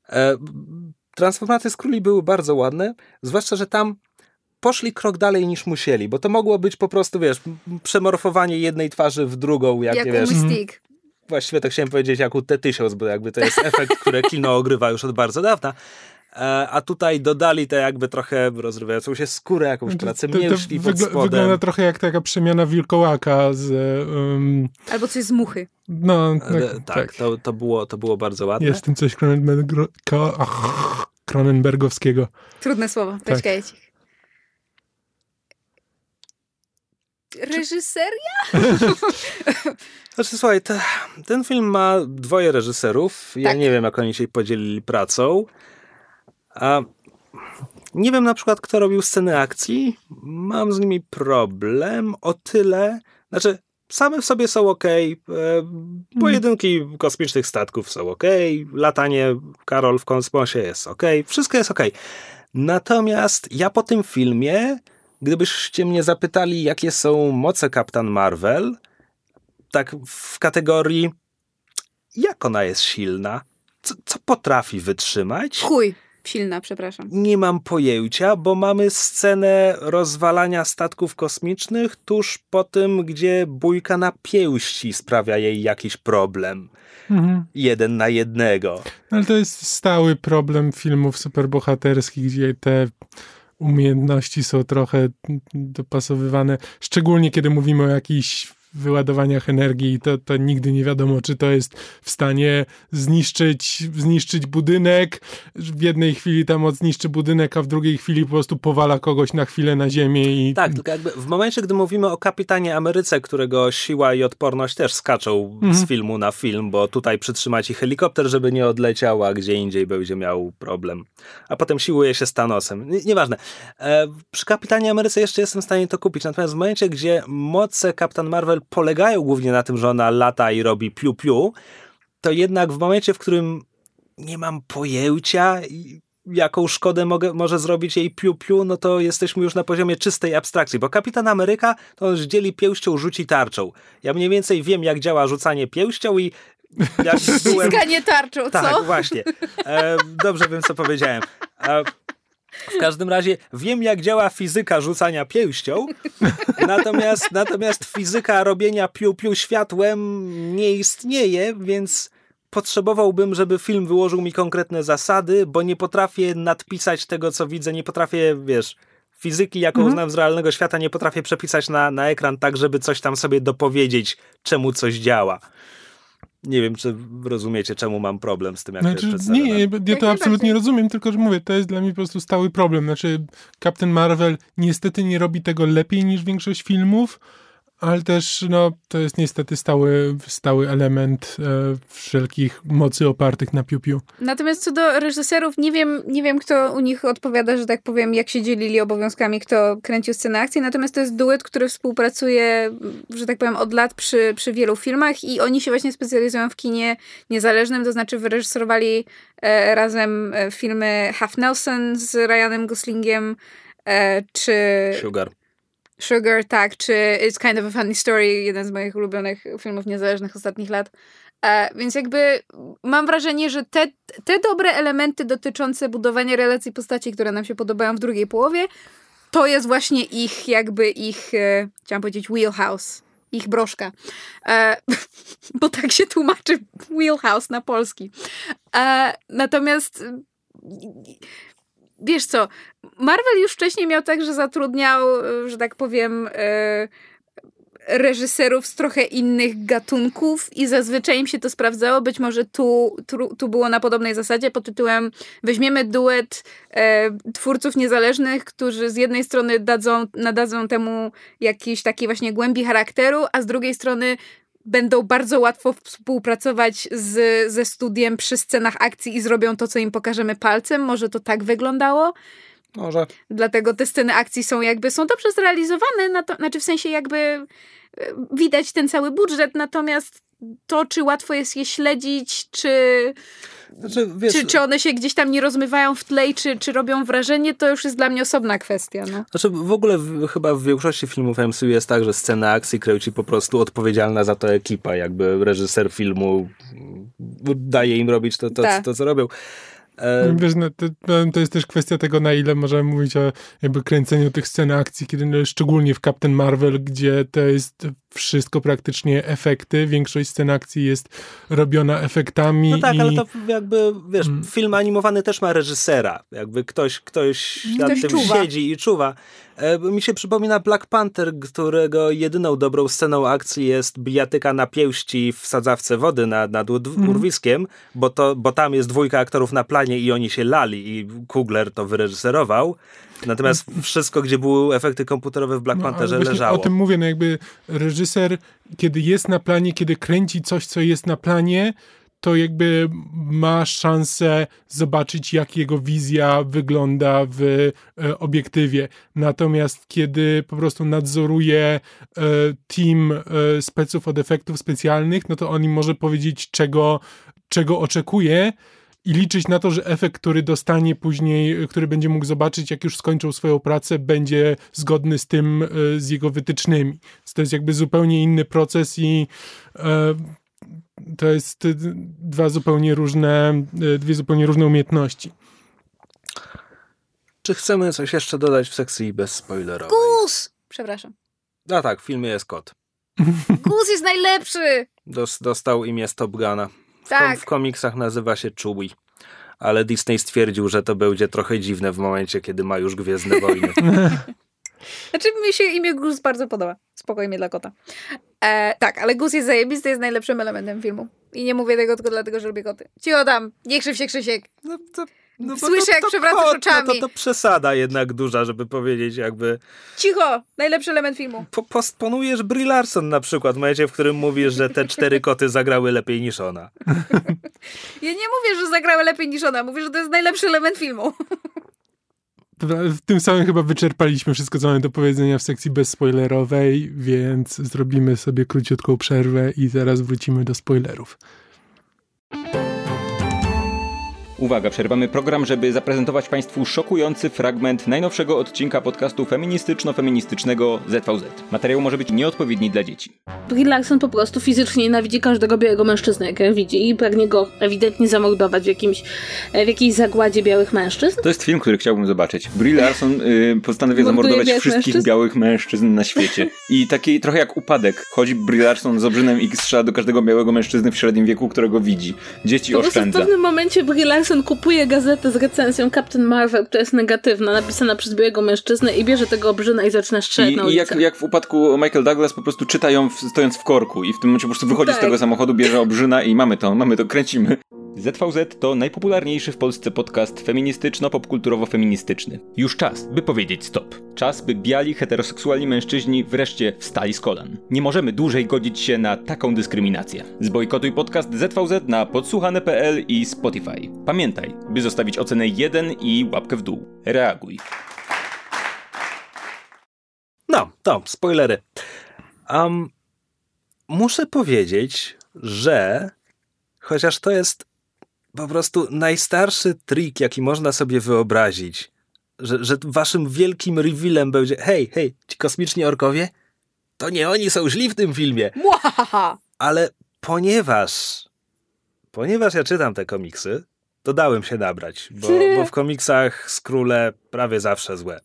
E, transformacje z króli były bardzo ładne, zwłaszcza, że tam poszli krok dalej niż musieli, bo to mogło być po prostu, wiesz, przemorfowanie jednej twarzy w drugą, jak, Jak nie wiesz, Mystique. właściwie to chciałem powiedzieć jak u T-1000, bo jakby to jest efekt, który kino ogrywa już od bardzo dawna. E, a tutaj dodali te jakby trochę rozrywającą się skórę, jakąś to mięśni pod wygl- spodem. wygląda trochę jak taka przemiana wilkołaka z um, Albo coś z muchy. no E, tak, tak, tak. To, to, było, to było bardzo ładne. jest w tym coś Cronenberg- ko- ach, Cronenbergowskiego. Trudne słowo, poczekaj ci. Reżyseria? (laughs) Znaczy, słuchaj, te, ten film ma dwoje reżyserów. Ja Tak. nie wiem, jak oni się podzielili pracą. A nie wiem na przykład, kto robił sceny akcji. Mam z nimi problem o tyle. Znaczy, same w sobie są ok. Pojedynki kosmicznych statków są ok. Latanie Karol w kosmosie jest ok. Wszystko jest ok. Natomiast ja po tym filmie, gdybyście mnie zapytali, jakie są moce Kapitan Marvel, tak w kategorii jak ona jest silna, co, co potrafi wytrzymać. Chuj. Silna, przepraszam. Nie mam pojęcia, bo mamy scenę rozwalania statków kosmicznych tuż po tym, gdzie bójka na pięści sprawia jej jakiś problem. Mhm. Jeden na jednego. Ale to jest stały problem filmów superbohaterskich, gdzie te umiejętności są trochę dopasowywane. Szczególnie kiedy mówimy o jakichś wyładowaniach energii, to, to nigdy nie wiadomo, czy to jest w stanie zniszczyć, zniszczyć budynek. W jednej chwili ta moc zniszczy budynek, a w drugiej chwili po prostu powala kogoś na chwilę na ziemię i Tak, tylko jakby w momencie, gdy mówimy o kapitanie Ameryce, którego siła i odporność też skaczą z filmu na film, bo tutaj przytrzymać i helikopter, żeby nie odleciał, a gdzie indziej będzie miał problem. A potem siłuje się z Thanosem. Nie- Nieważne. E, przy kapitanie Ameryce jeszcze jestem w stanie to kupić, natomiast w momencie, gdzie moce Kapitan Marvel polegają głównie na tym, że ona lata i robi piu-piu, to jednak w momencie, w którym nie mam pojęcia, jaką szkodę mogę, może zrobić jej piu-piu, no to jesteśmy już na poziomie czystej abstrakcji, bo Kapitan Ameryka to on dzieli pięścią, rzuci tarczą. Ja mniej więcej wiem, jak działa rzucanie pięścią i jak byłem... (laughs) Ściskanie tarczą, Tak, co? właśnie. E, dobrze wiem, co powiedziałem. E, w każdym razie wiem, jak działa fizyka rzucania pięścią, natomiast, natomiast fizyka robienia piu-piu światłem nie istnieje, więc potrzebowałbym, żeby film wyłożył mi konkretne zasady, bo nie potrafię nadpisać tego, co widzę, nie potrafię, wiesz, fizyki, jaką znam z realnego świata, nie potrafię przepisać na, na ekran tak, żeby coś tam sobie dopowiedzieć, czemu coś działa. Nie wiem, czy rozumiecie, czemu mam problem z tym, jak to Znaczy, jest przedstawione. nie, ja to najbardziej. absolutnie rozumiem, tylko że mówię, to jest dla mnie po prostu stały problem. Znaczy, Captain Marvel niestety nie robi tego lepiej niż większość filmów, ale też no, to jest niestety stały, stały element e, wszelkich mocy opartych na piu-piu. Natomiast co do reżyserów, nie wiem, nie wiem, kto u nich odpowiada, że tak powiem, jak się dzielili obowiązkami, kto kręcił scenę akcji. Natomiast to jest duet, który współpracuje, że tak powiem, od lat przy, przy wielu filmach i oni się właśnie specjalizują w kinie niezależnym, to znaczy wyreżyserowali e, razem e, filmy Half Nelson z Ryanem Goslingiem, e, czy Sugar. Sugar, tak, czy It's Kind of a Funny Story, jeden z moich ulubionych filmów niezależnych ostatnich lat. E, więc jakby mam wrażenie, że te, te dobre elementy dotyczące budowania relacji postaci, które nam się podobają w drugiej połowie, to jest właśnie ich, jakby ich, e, chciałam powiedzieć, wheelhouse. ich broszka. E, (laughs) bo tak się tłumaczy wheelhouse na polski. E, natomiast wiesz co, Marvel już wcześniej miał tak, że zatrudniał, że tak powiem, e, reżyserów z trochę innych gatunków i zazwyczaj im się to sprawdzało. Być może tu, tu, tu było na podobnej zasadzie pod tytułem weźmiemy duet e, twórców niezależnych, którzy z jednej strony dadzą, nadadzą temu jakiś taki właśnie głębi charakteru, a z drugiej strony będą bardzo łatwo współpracować z, ze studiem przy scenach akcji i zrobią to, co im pokażemy palcem. Może to tak wyglądało? Może. Dlatego te sceny akcji są jakby, są dobrze zrealizowane, na to, znaczy w sensie jakby widać ten cały budżet, natomiast to, czy łatwo jest je śledzić, czy, znaczy, wiesz, czy, czy one się gdzieś tam nie rozmywają w tle, czy, czy robią wrażenie, to już jest dla mnie osobna kwestia. No. Znaczy w ogóle w, chyba w większości filmów MCU jest tak, że scena akcji kręci po prostu odpowiedzialna za to ekipa, jakby reżyser filmu daje im robić to, to, tak. to, to co robią. E, Wiesz, no, to, to, jest też kwestia tego, na ile możemy mówić o jakby kręceniu tych scen akcji, kiedy no, szczególnie w Captain Marvel, gdzie to jest wszystko praktycznie efekty, większość scen akcji jest robiona efektami. No tak, i... ale to jakby, wiesz, mm. film animowany też ma reżysera, jakby ktoś, ktoś nad ktoś tym czuwa. siedzi i czuwa. E, mi się przypomina Black Panther, którego jedyną dobrą sceną akcji jest bijatyka na pięści w sadzawce wody nad, nad mhm. urwiskiem, bo, to, bo tam jest dwójka aktorów na planie i oni się lali i Kugler to wyreżyserował. Natomiast wszystko, gdzie były efekty komputerowe w Black no, Pantherze leżało. O tym mówię, no jakby reżyser, kiedy jest na planie, kiedy kręci coś, co jest na planie, to jakby ma szansę zobaczyć, jak jego wizja wygląda w e, obiektywie. Natomiast kiedy po prostu nadzoruje e, team e, speców od efektów specjalnych, no to on im może powiedzieć, czego, czego oczekuje i liczyć na to, że efekt, który dostanie później, który będzie mógł zobaczyć, jak już skończył swoją pracę, będzie zgodny z tym, z jego wytycznymi. To jest jakby zupełnie inny proces i to jest dwa zupełnie różne, y, dwie zupełnie różne umiejętności. Czy chcemy coś jeszcze dodać w sekcji bez spoilerowej? Gus! Przepraszam. A tak, w filmie jest kot. Gus jest najlepszy! Dos, dostał imię Stop Guna. W, tak. w komiksach nazywa się Chewie. Ale Disney stwierdził, że to będzie trochę dziwne w momencie, kiedy ma już Gwiezdne (laughs) Wojny. Znaczy mi się imię Gus bardzo podoba. Spokojnie dla kota. E, tak, ale Gus jest zajebisty, jest najlepszym elementem filmu. I nie mówię tego tylko dlatego, że lubię koty. Cicho tam, nie krzyw się Krzysiek. No to, no Słyszę, to, jak przewracasz kot, oczami. No to, to przesada jednak duża, żeby powiedzieć jakby... Cicho! Najlepszy element filmu. Po, postponujesz Brie Larson na przykład, w momencie, w którym mówisz, że te cztery (laughs) koty zagrały lepiej niż ona. (laughs) ja nie mówię, że zagrały lepiej niż ona. Mówię, że to jest najlepszy element filmu. w tym samym chyba wyczerpaliśmy wszystko, co mamy do powiedzenia w sekcji bezspoilerowej, więc zrobimy sobie króciutką przerwę i zaraz wrócimy do spoilerów. Uwaga, przerwamy program, żeby zaprezentować Państwu szokujący fragment najnowszego odcinka podcastu feministyczno-feministycznego ZVZ. Materiał może być nieodpowiedni dla dzieci. Brie Larson po prostu fizycznie nienawidzi każdego białego mężczyznę, jak widzi i pragnie go ewidentnie zamordować w, jakimś, e, w jakiejś zagładzie białych mężczyzn. To jest film, który chciałbym zobaczyć. Brie Larson yy, postanawia zamordować wszystkich mężczyzn? białych mężczyzn na świecie. I taki trochę jak upadek. Chodzi Brie Larson z obrzynem i strzela do każdego białego mężczyzny w średnim wieku, którego widzi. Dzieci po oszczędza. W pewnym momencie Brie Larson Jackson kupuje gazetę z recenzją Captain Marvel, która jest negatywna, napisana przez białego mężczyznę i bierze tego obrzyna i zaczyna strzelać I, na I jak, jak w upadku Michael Douglas po prostu czyta ją w, stojąc w korku i w tym momencie po prostu wychodzi tak. z tego samochodu, bierze obrzyna i mamy to, mamy to, kręcimy. ZVZ to najpopularniejszy w Polsce podcast feministyczno-popkulturowo-feministyczny. Już czas, by powiedzieć stop. Czas, by biali, heteroseksualni mężczyźni wreszcie wstali z kolan. Nie możemy dłużej godzić się na taką dyskryminację. Zbojkotuj podcast ZVZ na podsłuchane.pl i Spotify. Pamiętaj, by zostawić ocenę 1 i łapkę w dół. Reaguj. No, to spoilery. Um, muszę powiedzieć, że chociaż to jest po prostu najstarszy trik, jaki można sobie wyobrazić. Że, że waszym wielkim revealem będzie hej, hej, ci kosmiczni orkowie? To nie oni są źli w tym filmie. Ale ponieważ ponieważ ja czytam te komiksy, to dałem się nabrać, bo, bo w komiksach skróle prawie zawsze złe.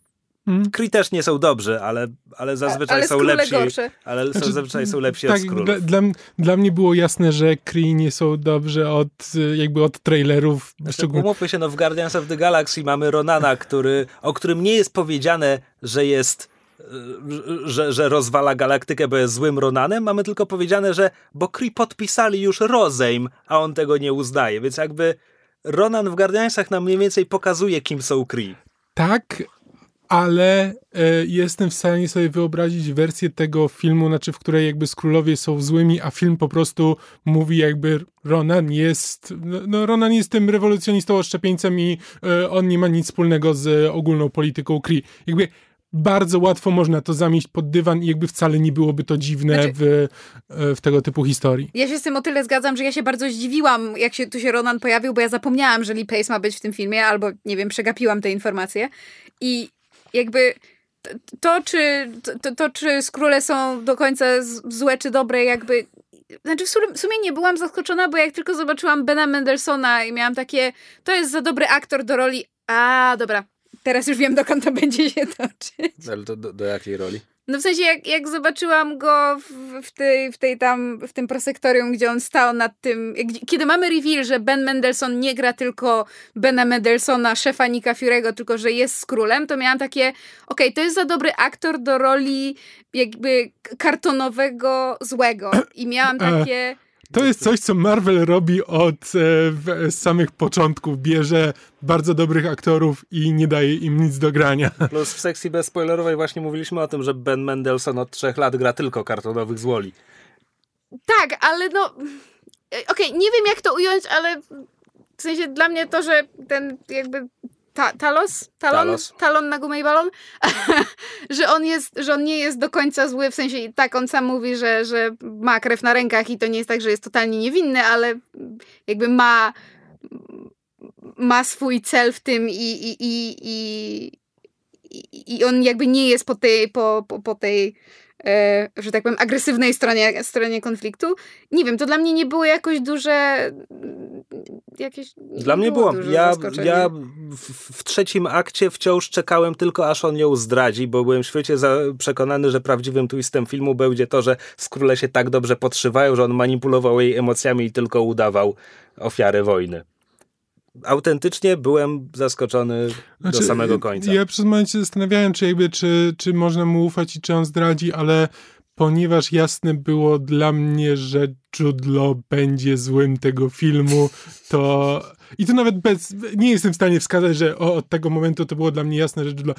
Mm. Kree też nie są dobrzy, ale, ale zazwyczaj ale są lepsi. Gorsze. Ale znaczy, zazwyczaj są lepsi tak, od dla, dla, dla, mnie było jasne, że Kree nie są dobrzy od jakby od trailerów. Znaczy, umówmy się, no w Guardians of the Galaxy mamy Ronana, który, o którym nie jest powiedziane, że jest że, że rozwala galaktykę, bo jest złym Ronanem. Mamy tylko powiedziane, że bo Kree podpisali już rozejm, a on tego nie uznaje. Więc jakby Ronan w Guardiansach nam mniej więcej pokazuje, kim są Kree. Tak, ale e, jestem w stanie sobie wyobrazić wersję tego filmu, znaczy w której jakby skrólowie są złymi, a film po prostu mówi jakby Ronan jest, no, no Ronan jest tym rewolucjonistą oszczepieńcem i e, on nie ma nic wspólnego z ogólną polityką Kree. Jakby bardzo łatwo można to zamieść pod dywan i jakby wcale nie byłoby to dziwne znaczy, w, w tego typu historii. Ja się z tym o tyle zgadzam, że ja się bardzo zdziwiłam, jak się tu się Ronan pojawił, bo ja zapomniałam, że Lee Pace ma być w tym filmie, albo nie wiem, przegapiłam te informacje. I jakby to, czy, to, to, czy skróle są do końca złe czy dobre, jakby znaczy w sumie nie byłam zaskoczona, bo jak tylko zobaczyłam Bena Mendelssohna i miałam takie, to jest za dobry aktor do roli, a dobra, Teraz już wiem, dokąd to będzie się toczyć. Ale to do, do jakiej roli? No w sensie, jak, jak zobaczyłam go w, w, tej, w tej tam, w tym prosektorium, gdzie on stał nad tym, kiedy mamy reveal, że Ben Mendelssohn nie gra tylko Bena Mendelssohna, szefa Nika Fury'ego, tylko że jest z królem, to miałam takie, okej, okay, to jest za dobry aktor do roli jakby kartonowego złego. I miałam e, takie... To jest coś, co Marvel robi od e, samych początków. Bierze bardzo dobrych aktorów i nie daje im nic do grania. (laughs) Plus w sekcji bezspoilerowej właśnie mówiliśmy o tym, że Ben Mendelssohn od trzech lat gra tylko kartonowych złoli. Tak, ale no... E, okej, okay, nie wiem jak to ująć, ale w sensie dla mnie to, że ten jakby ta, talos? Talon? Talos. Talon na gumę i balon? (laughs) że, on jest, że on nie jest do końca zły, w sensie tak, on sam mówi, że, że ma krew na rękach i to nie jest tak, że jest totalnie niewinny, ale jakby ma ma swój cel w tym i, i, i, i, i on jakby nie jest po tej, po, po, po tej że tak powiem, agresywnej stronie, stronie konfliktu. Nie wiem, to dla mnie nie było jakoś duże jakieś... Dla mnie było. Ja, ja w, w, trzecim akcie wciąż czekałem tylko, aż on ją zdradzi, bo byłem świecie przekonany, że prawdziwym twistem filmu będzie to, że skróle się tak dobrze podszywają, że on manipulował jej emocjami i tylko udawał ofiarę wojny autentycznie byłem zaskoczony znaczy, do samego końca. Ja przez moment się zastanawiałem, czy, jakby, czy, czy można mu ufać i czy on zdradzi, ale ponieważ jasne było dla mnie, że Jude Law będzie złym tego filmu, to... I to nawet bez... Nie jestem w stanie wskazać, że o, od tego momentu to było dla mnie jasne, że Jude Law...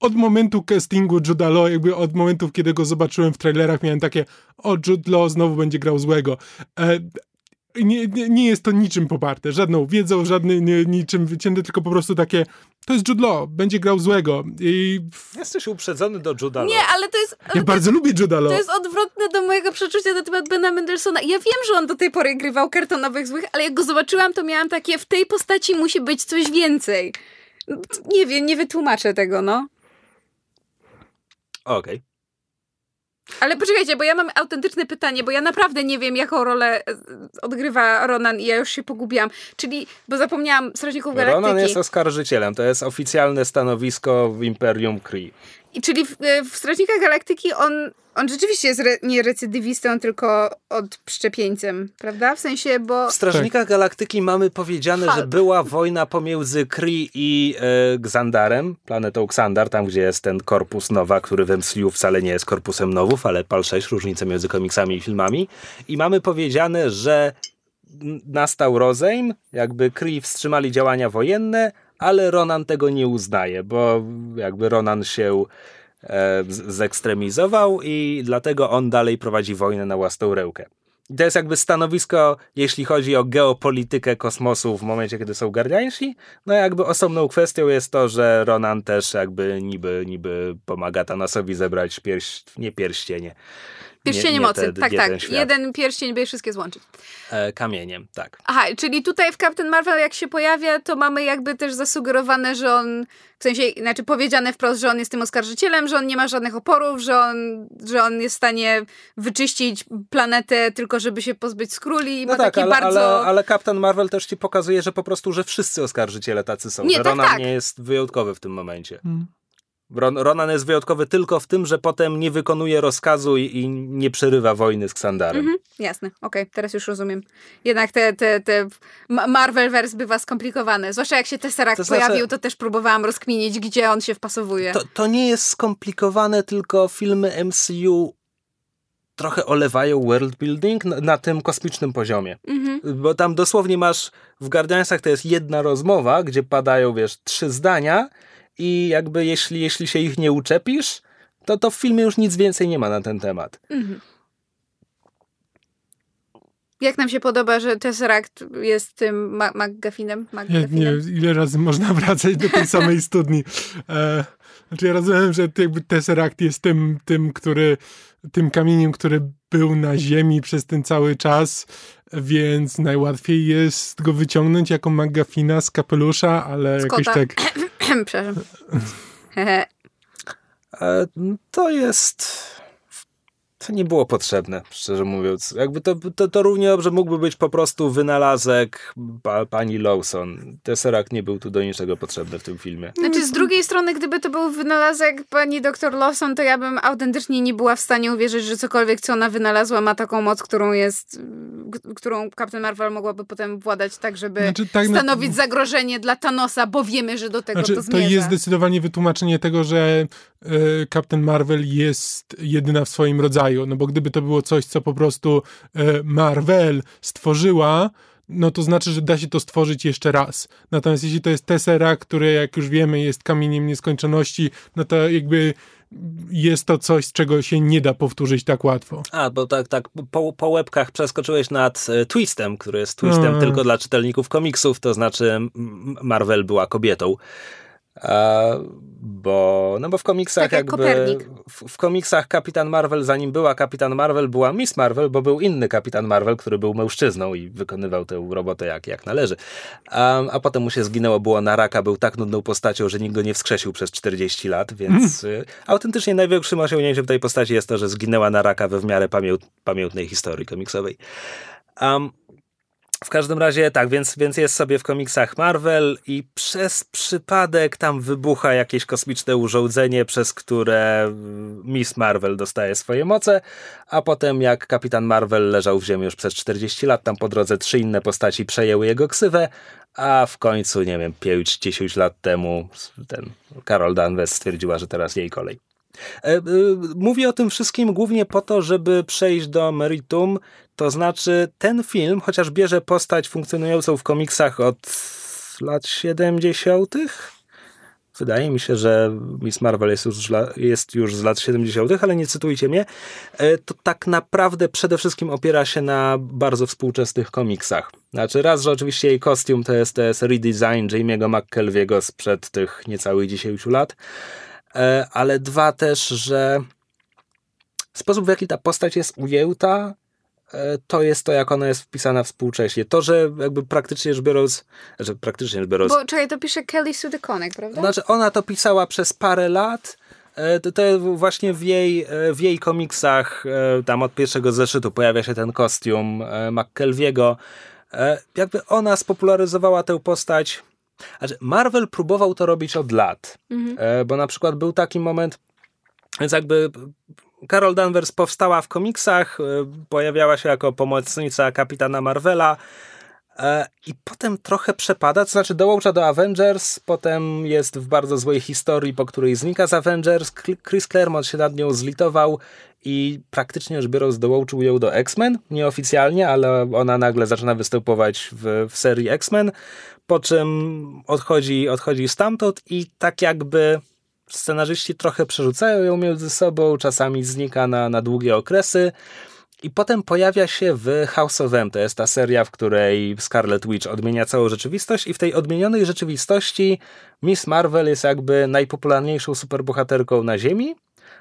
Od momentu castingu Jude Law, jakby od momentów, kiedy go zobaczyłem w trailerach, miałem takie o, Jude Law znowu będzie grał złego. E, nie, nie, nie, jest to niczym poparte, żadną wiedzą, żadnym nie, niczym wycięte, tylko po prostu takie, to jest Jude Law, będzie grał złego. I... Jesteś uprzedzony do Jude Law. Nie, ale to jest... Ja bardzo lubię Jude Law. To jest odwrotne do mojego przeczucia na temat Bena Mendelssohna. Ja wiem, że on do tej pory grywał kartonowych złych, ale jak go zobaczyłam, to miałam takie, w tej postaci musi być coś więcej. Nie wiem, nie wytłumaczę tego, no. Okej. Okay. Ale poczekajcie, bo ja mam autentyczne pytanie, bo ja naprawdę nie wiem, jaką rolę e, odgrywa Ronan i ja już się pogubiłam. Czyli, bo zapomniałam Strażników Galaktyki. Ronan jest oskarżycielem, to jest oficjalne stanowisko w Imperium Kree. I czyli w, e, w Strażnikach Galaktyki on, on rzeczywiście jest re, nie recydywistą, tylko odszczepieńcem, prawda? W sensie, bo... W Strażnikach tak. Galaktyki mamy powiedziane, Halp. że była wojna pomiędzy Kree i e, Xandarem, planetą Xandar, tam gdzie jest ten korpus Nowa, który w MCU wcale nie jest korpusem Nowów, ale PAL 6, różnice między komiksami i filmami. I mamy powiedziane, że nastał rozejm, jakby Kree wstrzymali działania wojenne, ale Ronan tego nie uznaje, bo jakby Ronan się e, zekstremizował i dlatego on dalej prowadzi wojnę na własną rękę. I to jest jakby stanowisko, jeśli chodzi o geopolitykę kosmosu w momencie, kiedy są Guardiansi. No jakby osobną kwestią jest to, że Ronan też jakby niby, niby pomaga Thanosowi zebrać pierś, nie pierścienie, Pierścienie mocy, te, tak, tak. Jeden pierścień, by wszystkie złączyć. E, kamieniem, tak. Aha, czyli tutaj w Captain Marvel jak się pojawia, to mamy jakby też zasugerowane, że on, w sensie, znaczy powiedziane wprost, że on jest tym oskarżycielem, że on nie ma żadnych oporów, że on, że on jest w stanie wyczyścić planetę tylko, żeby się pozbyć skróli. No ma tak, ale, bardzo... ale, ale Captain Marvel też ci pokazuje, że po prostu, że wszyscy oskarżyciele tacy są, nie, że tak, Ronan tak. nie jest wyjątkowy w tym momencie. Hmm. Ron, Ronan jest wyjątkowy tylko w tym, że potem nie wykonuje rozkazu i, i nie przerywa wojny z Ksandarem. Mhm, jasne, okej, okay, teraz już rozumiem. Jednak te, te, te Marvelverse bywa skomplikowane. Zwłaszcza jak się Tesseract to znaczy, pojawił, to też próbowałam rozkminić, gdzie on się wpasowuje. To, to nie jest skomplikowane, tylko filmy MCU trochę olewają world building na, na tym kosmicznym poziomie. Mhm. Bo tam dosłownie masz w Guardiansach to jest jedna rozmowa, gdzie padają, wiesz, trzy zdania i jakby jeśli, jeśli się ich nie uczepisz, to, to w filmie już nic więcej nie ma na ten temat. Mhm. Jak nam się podoba, że Tesseract jest tym McGuffinem? Nie, nie, ile razy można wracać do tej samej studni. E, znaczy ja rozumiem, że jakby Tesseract jest tym, tym, który, tym kamieniem, który był na ziemi przez ten cały czas, więc najłatwiej jest go wyciągnąć jako McGuffina z kapelusza, ale z jakoś tak... (clears throat) Przepraszam. (laughs) E, to jest to nie było potrzebne, szczerze mówiąc. Jakby to, to, to równie dobrze mógłby być po prostu wynalazek pa, pani Lawson. Tesseract nie był tu do niczego potrzebny w tym filmie. Znaczy z drugiej strony, gdyby to był wynalazek pani doktor Lawson, to ja bym autentycznie nie była w stanie uwierzyć, że cokolwiek, co ona wynalazła, ma taką moc, którą jest, którą Captain Marvel mogłaby potem władać tak, żeby znaczy, tak stanowić na... zagrożenie dla Thanosa, bo wiemy, że do tego znaczy, to zmierza. To jest zdecydowanie wytłumaczenie tego, że y, Captain Marvel jest jedyna w swoim rodzaju no bo gdyby to było coś, co po prostu e, Marvel stworzyła, no to znaczy, że da się to stworzyć jeszcze raz. Natomiast jeśli to jest Tessera, który jak już wiemy jest kamieniem nieskończoności, no to jakby jest to coś, czego się nie da powtórzyć tak łatwo. A, bo tak, tak po, po łebkach przeskoczyłeś nad e, Twistem, który jest Twistem tylko dla czytelników komiksów, to znaczy Marvel była kobietą. Bo, no bo w komiksach tak jakby w, w, komiksach Kapitan Marvel, zanim była Kapitan Marvel, była Miss Marvel, bo był inny Kapitan Marvel, który był mężczyzną i wykonywał tę robotę jak, jak należy. A, a potem mu się zginęło, było na raka, był tak nudną postacią, że nikt go nie wskrzesił przez 40 lat, więc mm. autentycznie największym osiągnięciem tej postaci jest to, że zginęła na raka we w miarę pamię pamiętnej historii komiksowej. Um, w każdym razie tak, więc, więc jest sobie w komiksach Marvel i przez przypadek tam wybucha jakieś kosmiczne urządzenie, przez które Miss Marvel dostaje swoje moce, a potem jak Kapitan Marvel leżał w ziemi już przez 40 lat, tam po drodze trzy inne postaci przejęły jego ksywę, a w końcu, nie wiem, 5-10 lat temu ten Carol Danvers stwierdziła, że teraz jej kolej. E, e, mówię o tym wszystkim głównie po to, żeby przejść do meritum, to znaczy ten film, chociaż bierze postać funkcjonującą w komiksach od lat 70., Wydaje mi się, że Miss Marvel jest już, jest już z lat 70., ale nie cytujcie mnie. E, to tak naprawdę przede wszystkim opiera się na bardzo współczesnych komiksach. Znaczy, raz, że oczywiście jej kostium to jest, to jest redesign Jamie'ego McKelviego sprzed tych niecałych 10 lat. E, ale dwa też, że sposób w jaki ta postać jest ujęta, e, to jest to, jak ona jest wpisana współcześnie. To, że jakby praktycznie rzecz biorąc, że praktycznie rzecz biorąc... Bo czekaj, to pisze Kelly Sue DeConnick, prawda? Znaczy, ona to pisała przez parę lat, e, to, to właśnie w jej, w jej komiksach, tam od pierwszego zeszytu pojawia się ten kostium McKelviego. Jakby ona spopularyzowała tę postać Marvel próbował to robić od lat, mhm. E, bo na przykład był taki moment, więc jakby Carol Danvers powstała w komiksach, e, pojawiała się jako pomocnica kapitana Marvela, e, i potem trochę przepada, to znaczy dołącza do Avengers, potem jest w bardzo złej historii, po której znika z Avengers. Chris Claremont się nad nią zlitował i praktycznie rzecz biorąc dołączył ją do X-Men, nieoficjalnie, ale ona nagle zaczyna występować w, w serii X-Men po czym odchodzi, odchodzi stamtąd i tak jakby scenarzyści trochę przerzucają ją między sobą, czasami znika na, na długie okresy. I potem pojawia się w House of M. To jest ta seria, w której Scarlet Witch odmienia całą rzeczywistość, i w tej odmienionej rzeczywistości Miss Marvel jest jakby najpopularniejszą superbohaterką na Ziemi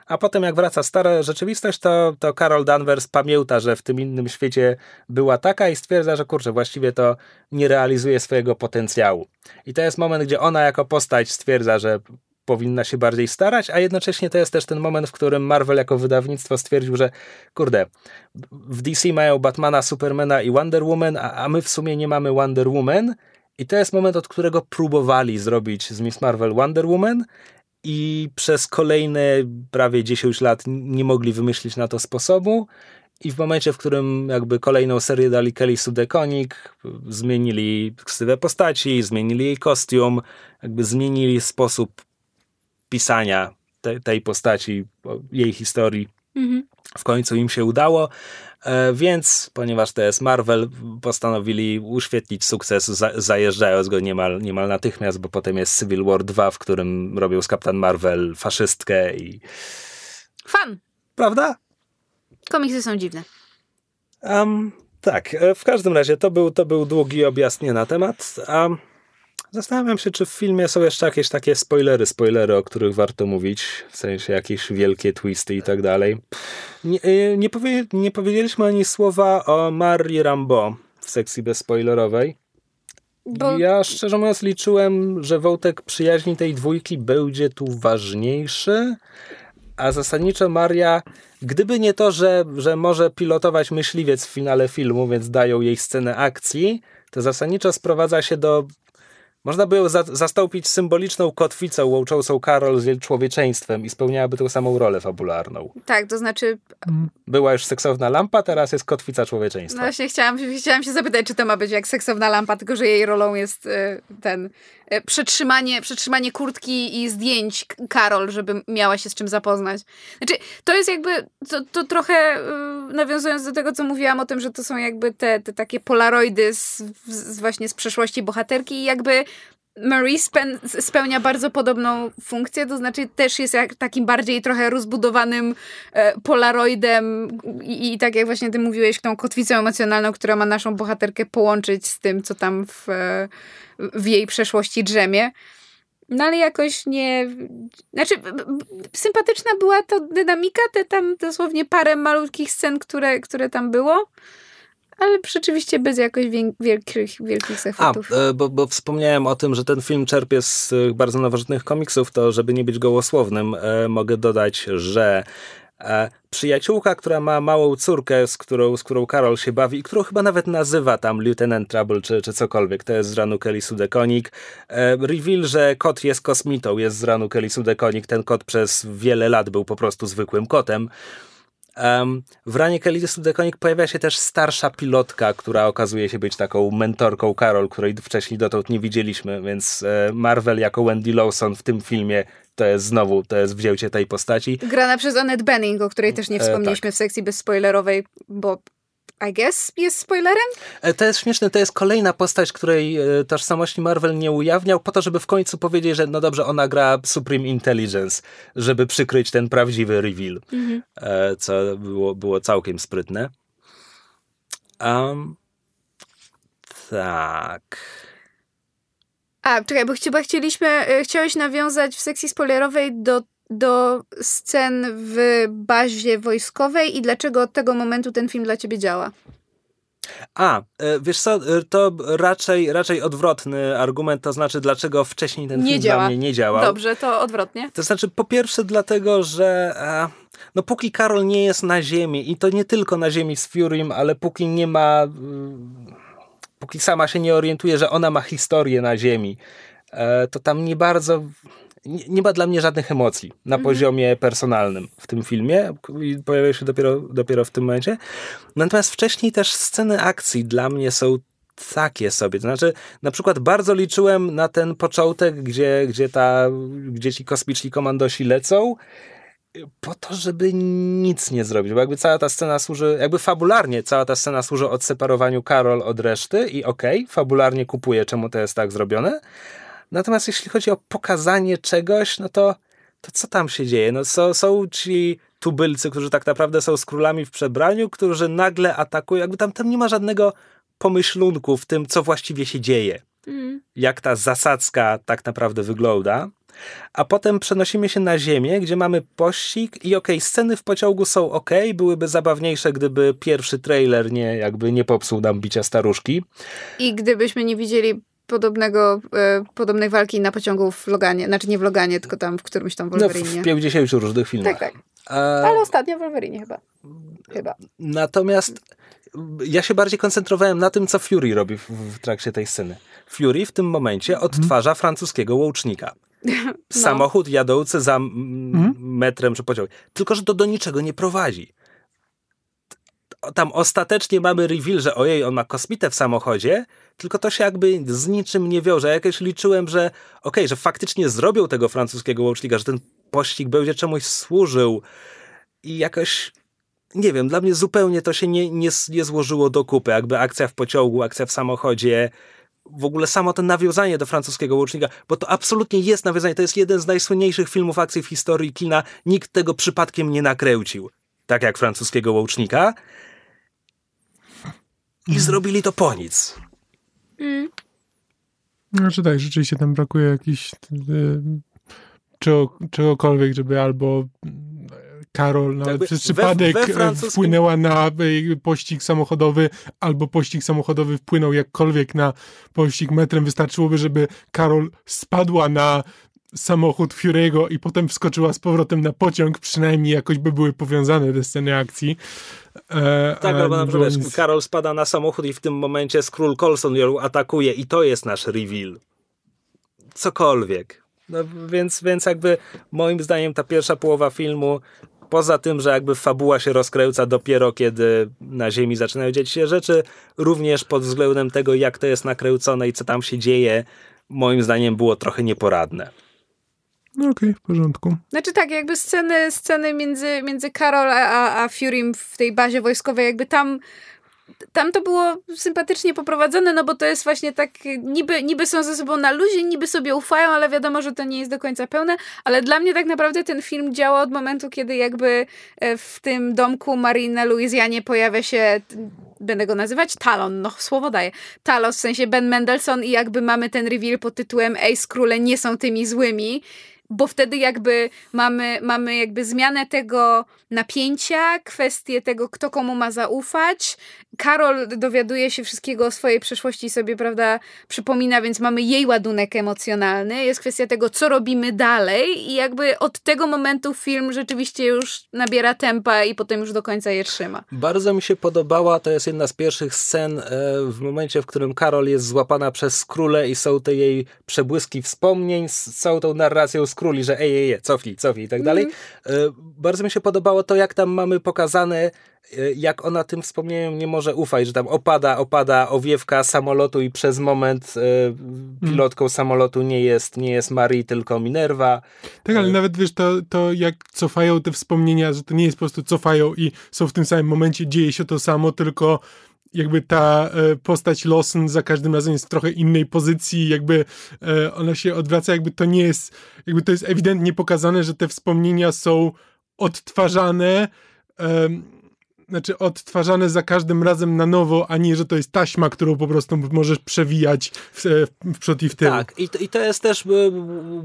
a potem jak wraca stara rzeczywistość, to, to Carol Danvers pamięta, że w tym innym świecie była taka i stwierdza, że kurczę, właściwie to nie realizuje swojego potencjału. I to jest moment, gdzie ona jako postać stwierdza, że powinna się bardziej starać, a jednocześnie to jest też ten moment, w którym Marvel jako wydawnictwo stwierdził, że kurde, w DC mają Batmana, Supermana i Wonder Woman, a, a my w sumie nie mamy Wonder Woman i to jest moment, od którego próbowali zrobić z Miss Marvel Wonder Woman i przez kolejne prawie 10 lat nie mogli wymyślić na to sposobu. I w momencie, w którym jakby kolejną serię dali Kelly Sudekonik, zmienili ksywę postaci, zmienili jej kostium, jakby zmienili sposób pisania te, tej postaci, jej historii. Mhm. W końcu im się udało, więc ponieważ to jest Marvel, postanowili uświetlić sukces, zajeżdżając go niemal, niemal natychmiast, bo potem jest Civil War 2, w którym robią z Kapitan Marvel faszystkę i... Fan! Prawda? Komiksy są dziwne. Um, tak, e, w każdym razie to był, to był długi objaśnienie na temat. Um, Zastanawiam się, czy w filmie są jeszcze jakieś takie spoilery, spoilery, o których warto mówić, w sensie jakieś wielkie twisty i tak dalej. Nie, nie, powie, nie powiedzieliśmy ani słowa o Marii Rambo w sekcji bezspoilerowej. Bo... Ja szczerze mówiąc liczyłem, że wątek przyjaźni tej dwójki będzie tu ważniejszy, a zasadniczo Maria, gdyby nie to, że, że może pilotować myśliwiec w finale filmu, więc dają jej scenę akcji, to zasadniczo sprowadza się do można by ją za zastąpić symboliczną kotwicą łączącą Karol z człowieczeństwem i spełniałaby tą samą rolę fabularną. Tak, to znaczy... Była już seksowna lampa, teraz jest kotwica człowieczeństwa. No właśnie chciałam, chciałam się zapytać, czy to ma być jak seksowna lampa, tylko że jej rolą jest y, ten przetrzymanie, przetrzymanie kurtki i zdjęć Karol, żeby miała się z czym zapoznać. Znaczy, to jest jakby, to, to trochę y, nawiązując do tego, co mówiłam o tym, że to są jakby te, te takie polaroidy z, z właśnie z przeszłości bohaterki i jakby Marie spełnia bardzo podobną funkcję, to znaczy też jest jak takim bardziej trochę rozbudowanym e, polaroidem i, i, tak jak właśnie ty mówiłeś, tą kotwicą emocjonalną, która ma naszą bohaterkę połączyć z tym, co tam w, w jej przeszłości drzemie. No ale jakoś nie... Znaczy, sympatyczna była to dynamika, te tam dosłownie parę malutkich scen, które, które tam było ale rzeczywiście bez jakoś wielkich, wielkich efektów. A, e, bo, bo wspomniałem o tym, że ten film czerpie z e, bardzo nowożytnych komiksów, to żeby nie być gołosłownym, e, mogę dodać, że przyjaciółka, która ma małą córkę, z którą, z którą Karol się bawi i którą chyba nawet nazywa tam Lieutenant Trouble czy, czy cokolwiek, to jest z ranu Kelly Sudekonik. reveal, że kot jest kosmitą, jest z ranu Kelly Sudekonik. Ten kot przez wiele lat był po prostu zwykłym kotem. Um, w ranie Kelly Sudekonik pojawia się też starsza pilotka, która okazuje się być taką mentorką Carol, której wcześniej dotąd nie widzieliśmy, więc e, Marvel jako Wendy Lawson w tym filmie to jest znowu, to jest wzięcie tej postaci. Grana przez Annette Benning, o której też nie wspomnieliśmy e, tak. w sekcji bezspoilerowej, bo i guess jest spoilerem? E, to jest śmieszne, to jest kolejna postać, której e, tożsamości Marvel nie ujawniał, po to, żeby w końcu powiedzieć, że no dobrze, ona gra Supreme Intelligence, żeby przykryć ten prawdziwy reveal, mhm. E, co było, było całkiem sprytne. Um, tak. A, czekaj, bo, bo chcieliśmy, chciałeś nawiązać w sekcji spoilerowej do do scen w bazie wojskowej i dlaczego od tego momentu ten film dla ciebie działa? A, e, wiesz co, e, to raczej, raczej odwrotny argument, to znaczy dlaczego wcześniej ten nie film działa. dla mnie nie działał. Dobrze, to odwrotnie. To znaczy, po pierwsze dlatego, że e, no póki Karol nie jest na ziemi i to nie tylko na ziemi z Furym, ale póki nie ma, póki sama się nie orientuje, że ona ma historię na ziemi, to tam nie bardzo nie, nie ma dla mnie żadnych emocji na mhm. poziomie personalnym w tym filmie i pojawiają się dopiero, dopiero w tym momencie. Natomiast wcześniej też sceny akcji dla mnie są takie sobie. To znaczy, na przykład bardzo liczyłem na ten początek, gdzie, gdzie, ta, gdzie ci kosmiczni komandosi lecą, po to, żeby nic nie zrobić, bo jakby cała ta scena służy, jakby fabularnie cała ta scena służy odseparowaniu Karol od reszty i okej, okay, fabularnie kupuję, czemu to jest tak zrobione, Natomiast jeśli chodzi o pokazanie czegoś, no to, to co tam się dzieje? No są, są ci tubylcy, którzy tak naprawdę są z królami w przebraniu, którzy nagle atakują. Jakby tam, tam nie ma żadnego pomyślunku w tym, co właściwie się dzieje. Mm. Jak ta zasadzka tak naprawdę wygląda. A potem przenosimy się na ziemię, gdzie mamy pościg i okej, okay, sceny w pociągu są ok, byłyby zabawniejsze, gdyby pierwszy trailer nie, jakby nie popsuł nam bicia staruszki. I gdybyśmy nie widzieli podobnego, e, podobnej walki na pociągu w Loganie. Znaczy nie w Loganie, tylko tam w którymś tam Wolverinie. No w 50 różnych filmach. Tak, tak. Ale ostatnio w Wolverinie chyba. chyba. Natomiast ja się bardziej koncentrowałem na tym, co Fury robi w, w trakcie tej sceny. Fury w tym momencie odtwarza francuskiego łucznika. (laughs) No. samochód jadący za mm, metrem czy pociąg. Tylko, że to do niczego nie prowadzi. Tam ostatecznie mamy reveal, że ojej, on ma kosmitę w samochodzie, tylko to się jakby z niczym nie wiąże. Ja jakoś liczyłem, że okej, że faktycznie zrobią tego francuskiego łącznika, że ten pościg będzie czemuś służył i jakoś nie wiem, dla mnie zupełnie to się nie, nie, nie złożyło do kupy. Jakby akcja w pociągu, akcja w samochodzie, w ogóle samo to nawiązanie do francuskiego łucznika, bo to absolutnie jest nawiązanie. To jest jeden z najsłynniejszych filmów akcji w historii kina. Nikt tego przypadkiem nie nakręcił. Tak jak francuskiego łucznika. I zrobili to po nic. Znaczy tak, rzeczywiście tam brakuje jakiś y, czego, czegokolwiek, żeby albo mm, Karol nawet Jakby przez we- przypadek we e, francuskim- wpłynęła na y, pościg samochodowy, albo pościg samochodowy wpłynął jakkolwiek na pościg metrem. Wystarczyłoby, żeby Karol spadła na samochód Fury'ego i potem wskoczyła z powrotem na pociąg, przynajmniej jakoś by były powiązane te sceny akcji. E, Tak, albo na nie było przykład nic. Karol spada na samochód i w tym momencie Skrull Colson ją atakuje i to jest nasz reveal. Cokolwiek. No, więc, więc jakby moim zdaniem ta pierwsza połowa filmu poza tym, że jakby fabuła się rozkręca dopiero kiedy na ziemi zaczynają dziać się rzeczy, również pod względem tego jak to jest nakręcone i co tam się dzieje, moim zdaniem było trochę nieporadne. No okej, w porządku. Znaczy tak, jakby sceny, sceny między, między Karol a, a, Furym w tej bazie wojskowej, jakby tam tam to było sympatycznie poprowadzone, no bo to jest właśnie tak, niby, niby są ze sobą na luzie, niby sobie ufają, ale wiadomo, że to nie jest do końca pełne, ale dla mnie tak naprawdę ten film działa od momentu, kiedy jakby e, w tym domku Marii na Luizjanie pojawia się, będę go nazywać Talon, no słowo daję, Talos, w sensie Ben Mendelssohn i jakby mamy ten reveal pod tytułem Ej, skróle nie są tymi złymi, bo wtedy jakby mamy, mamy jakby zmianę tego napięcia, kwestię tego, kto komu ma zaufać. Karol dowiaduje się wszystkiego o swojej przeszłości i sobie, prawda, przypomina, więc mamy jej ładunek emocjonalny. Jest kwestia tego, co robimy dalej i jakby od tego momentu film rzeczywiście już nabiera tempa i potem już do końca je trzyma. Bardzo mi się podobała, to jest jedna z pierwszych scen e, w momencie, w którym Karol jest złapana przez Skrulę i są te jej przebłyski wspomnień z całą tą narracją Skruli, że ej, ej, ej, cofnij, cofnij i tak dalej. E, Bardzo mi się podobało to, jak tam mamy pokazane, e, jak ona tym wspomnieniom nie może ufać, że tam opada, opada owiewka samolotu i przez moment e, pilotką samolotu nie jest, nie jest Marii, tylko Minerva. Tak, ale nawet wiesz, to, to jak cofają te wspomnienia, że to nie jest po prostu cofają i są w tym samym momencie, dzieje się to samo, tylko jakby ta e, postać Lawson za każdym razem jest w trochę innej pozycji, jakby e, ona się odwraca, jakby to nie jest, jakby to jest ewidentnie pokazane, że te wspomnienia są odtwarzane, znaczy odtwarzane za każdym razem na nowo, a nie, że to jest taśma, którą po prostu możesz przewijać w, w przód i w tył. Tak, i to, i to jest też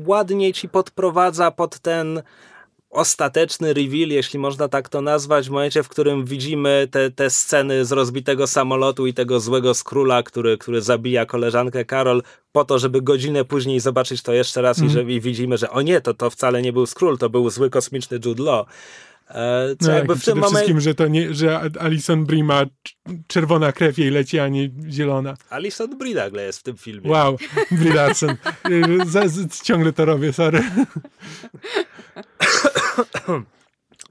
ładniej ci podprowadza pod ten ostateczny reveal, jeśli można tak to nazwać, w momencie, w którym widzimy te, te sceny z rozbitego samolotu i tego złego skróla, który, który zabija koleżankę Karol, po to, żeby godzinę później zobaczyć to jeszcze raz i, że, i widzimy, że o nie, to, to wcale nie był skról, to był zły kosmiczny Jude Law. E, co No, jakby jak w tym momencie... wszystkim, że to nie, że Alison Brie ma cz- czerwona krew jej leci, a nie zielona. Alison Brie nagle jest w tym filmie. Wow, Brie Larson. (laughs) Y, Ciągle to robię, sorry. (coughs)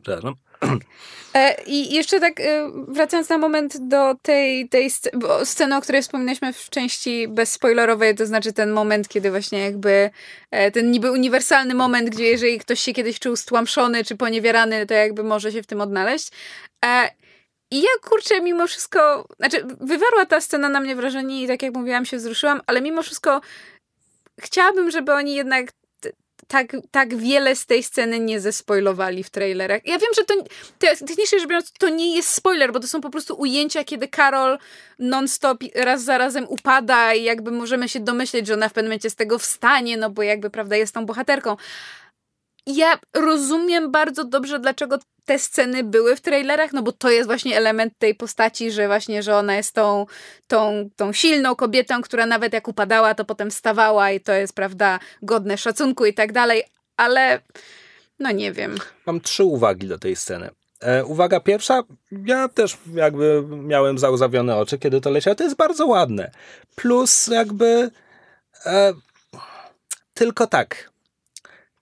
Przepraszam. E, I jeszcze tak e, wracając na moment do tej, tej sceny, o której wspominaliśmy w części bezspoilerowej, to znaczy ten moment, kiedy właśnie jakby e, ten niby uniwersalny moment, gdzie jeżeli ktoś się kiedyś czuł stłamszony czy poniewierany, to jakby może się w tym odnaleźć. I ja kurczę, mimo wszystko, znaczy wywarła ta scena na mnie wrażenie i tak jak mówiłam, się wzruszyłam, ale mimo wszystko chciałabym, żeby oni jednak tak, tak wiele z tej sceny nie zespoilowali w trailerach. Ja wiem, że to te- technicznie rzecz biorąc, to nie jest spoiler, bo to są po prostu ujęcia, kiedy Karol non-stop raz za razem upada i jakby możemy się domyśleć, że ona w pewnym momencie z tego wstanie, no bo jakby, prawda, jest tą bohaterką. Ja rozumiem bardzo dobrze, dlaczego te sceny były w trailerach, no bo to jest właśnie element tej postaci, że właśnie, że ona jest tą, tą, tą silną kobietą, która nawet jak upadała, to potem wstawała i to jest, prawda, godne szacunku i tak dalej, ale no nie wiem. Mam trzy uwagi do tej sceny. E, uwaga pierwsza, ja też jakby miałem załzawione oczy, kiedy to leciało. To jest bardzo ładne. Plus jakby e, tylko tak.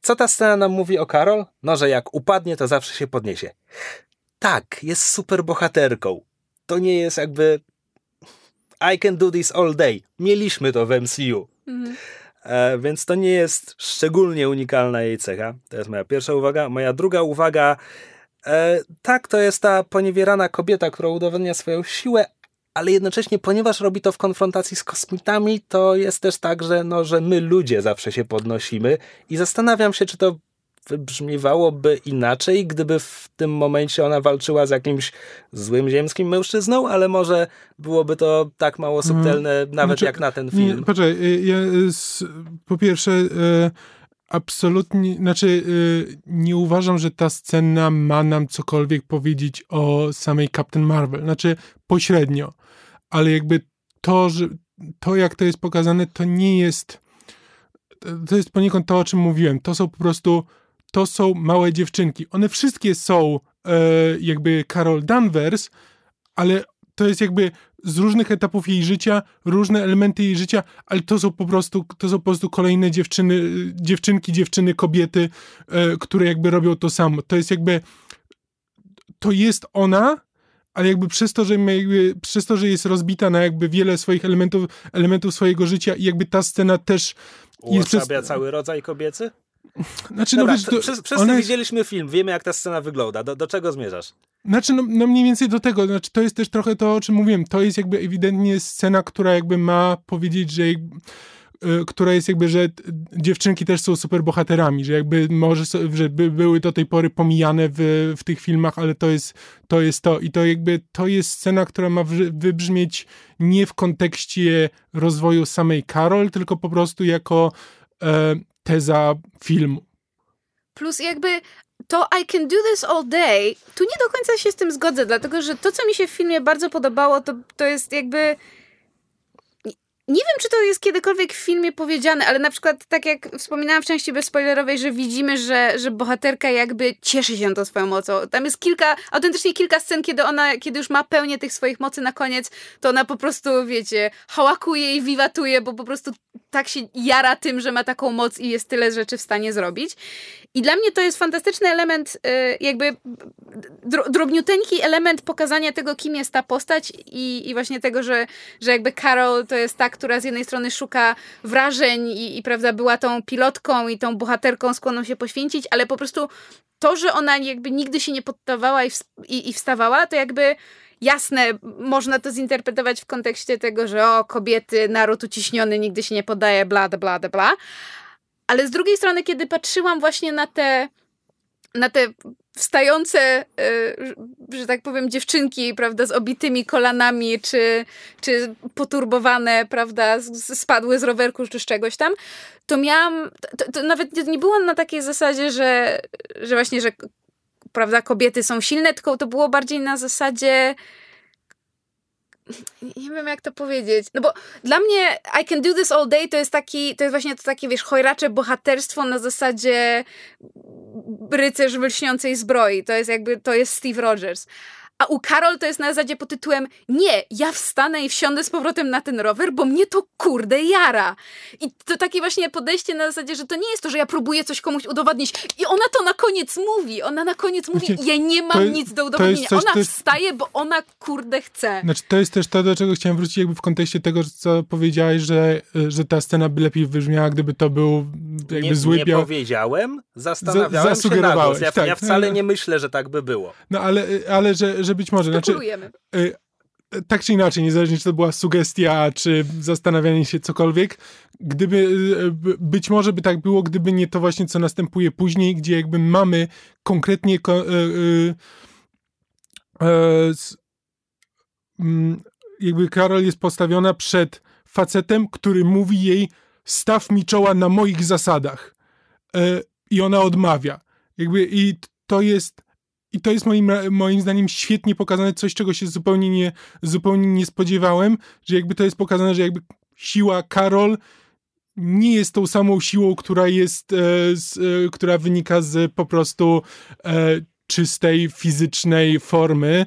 Co ta scena nam mówi o Karol? No, że jak upadnie, to zawsze się podniesie. Tak, jest super bohaterką. To nie jest jakby I can do this all day. Mieliśmy to w MCU. Mhm. E, więc to nie jest szczególnie unikalna jej cecha. To jest moja pierwsza uwaga. Moja druga uwaga, e, tak, to jest ta poniewierana kobieta, która udowadnia swoją siłę, ale jednocześnie, ponieważ robi to w konfrontacji z kosmitami, to jest też tak, że, no, że my ludzie zawsze się podnosimy i zastanawiam się, czy to wybrzmiewałoby inaczej, gdyby w tym momencie ona walczyła z jakimś złym ziemskim mężczyzną, ale może byłoby to tak mało mm, subtelne, nawet znaczy, jak na ten film. Nie, poczekaj, y, ja, po pierwsze, y, absolutnie, znaczy y, nie uważam, że ta scena ma nam cokolwiek powiedzieć o samej Captain Marvel. Znaczy pośrednio, ale jakby to, że to jak to jest pokazane, to nie jest to jest poniekąd to, o czym mówiłem. To są po prostu to są małe dziewczynki. One wszystkie są e, jakby Carol Danvers, ale to jest jakby z różnych etapów jej życia, różne elementy jej życia, ale to są po prostu, to są po prostu kolejne dziewczyny, dziewczynki, dziewczyny, kobiety, e, które jakby robią to samo. To jest jakby, to jest ona, ale jakby przez to, że, jakby, przez to, że jest rozbita na jakby wiele swoich elementów, elementów swojego życia i jakby ta scena też jest przez... cały rodzaj kobiecy? Znaczy, no Dobra, no wiesz, to, przez, przez widzieliśmy film, wiemy jak ta scena wygląda. Do, do czego zmierzasz? Znaczy, no, no, mniej więcej do tego. Znaczy, to jest też trochę to, o czym mówiłem. To jest jakby ewidentnie scena, która jakby ma powiedzieć, że która jest jakby, że dziewczynki też są super bohaterami, że jakby może, że by, były do tej pory pomijane w, w tych filmach, ale to jest, to jest to i to jakby, to jest scena, która ma wybrzmieć nie w kontekście rozwoju samej Karol, tylko po prostu jako e, teza filmu. Plus jakby to I can do this all day, tu nie do końca się z tym zgodzę, dlatego że to, co mi się w filmie bardzo podobało, to, to jest jakby nie wiem, czy to jest kiedykolwiek w filmie powiedziane, ale na przykład, tak jak wspominałam w części bezspoilerowej, że widzimy, że, że bohaterka jakby cieszy się tą swoją mocą. Tam jest kilka, autentycznie kilka scen, kiedy ona, kiedy już ma pełnię tych swoich mocy na koniec, to ona po prostu, wiecie, hałakuje i wiwatuje, bo po prostu tak się jara tym, że ma taką moc i jest tyle rzeczy w stanie zrobić. I dla mnie to jest fantastyczny element, y, jakby drobniuteńki element pokazania tego, kim jest ta postać i, i właśnie tego, że, że jakby Carol to jest ta, która z jednej strony szuka wrażeń i, i prawda, była tą pilotką i tą bohaterką skłonną się poświęcić, ale po prostu to, że ona jakby nigdy się nie poddawała i, i, i wstawała, to jakby jasne, można to zinterpretować w kontekście tego, że o, kobiety, naród uciśniony nigdy się nie podaje, bla, bla, bla. Ale z drugiej strony, kiedy patrzyłam właśnie na te, na te wstające, y, że tak powiem, dziewczynki, prawda, z obitymi kolanami, czy, czy poturbowane, prawda, spadły z rowerku, czy z czegoś tam, to miałam, to, to nawet nie było na takiej zasadzie, że, że właśnie, że prawda, kobiety są silne, tylko to było bardziej na zasadzie nie wiem jak to powiedzieć, no bo dla mnie I can do this all day to jest taki, to jest właśnie to takie, wiesz, chojracze bohaterstwo na zasadzie rycerz w lśniącej zbroi, to jest jakby, to jest Steve Rogers. A u Karol to jest na zasadzie pod tytułem nie, ja wstanę i wsiądę z powrotem na ten rower, bo mnie to kurde jara. I to takie właśnie podejście na zasadzie, że to nie jest to, że ja próbuję coś komuś udowodnić. I ona to na koniec mówi. Ona na koniec mówi, znaczy, ja nie mam nic do udowodnienia. Coś, ona wstaje, bo ona kurde chce. Znaczy to jest też to, do czego chciałem wrócić jakby w kontekście tego, co powiedziałeś, że, że ta scena by lepiej wybrzmiała, gdyby to był jakby nie, zły Nie powiedziałem, zastanawiałem się na głos. Ja, tak. ja wcale nie myślę, że tak by było. No ale, ale że, że być może. Znaczy, y, tak czy inaczej, niezależnie czy to była sugestia, czy zastanawianie się cokolwiek, gdyby, y, być może by tak było, gdyby nie to właśnie, co następuje później, gdzie jakby mamy konkretnie y, mm, jakby Karol jest postawiona przed facetem, który mówi jej staw mi czoła na moich zasadach. I ona odmawia. Jakby i to jest i to jest moim, moim zdaniem świetnie pokazane, coś czego się zupełnie nie, zupełnie nie spodziewałem, że jakby to jest pokazane, że jakby siła Karol nie jest tą samą siłą, która jest, e, z, e, która wynika z po prostu e, czystej, fizycznej formy.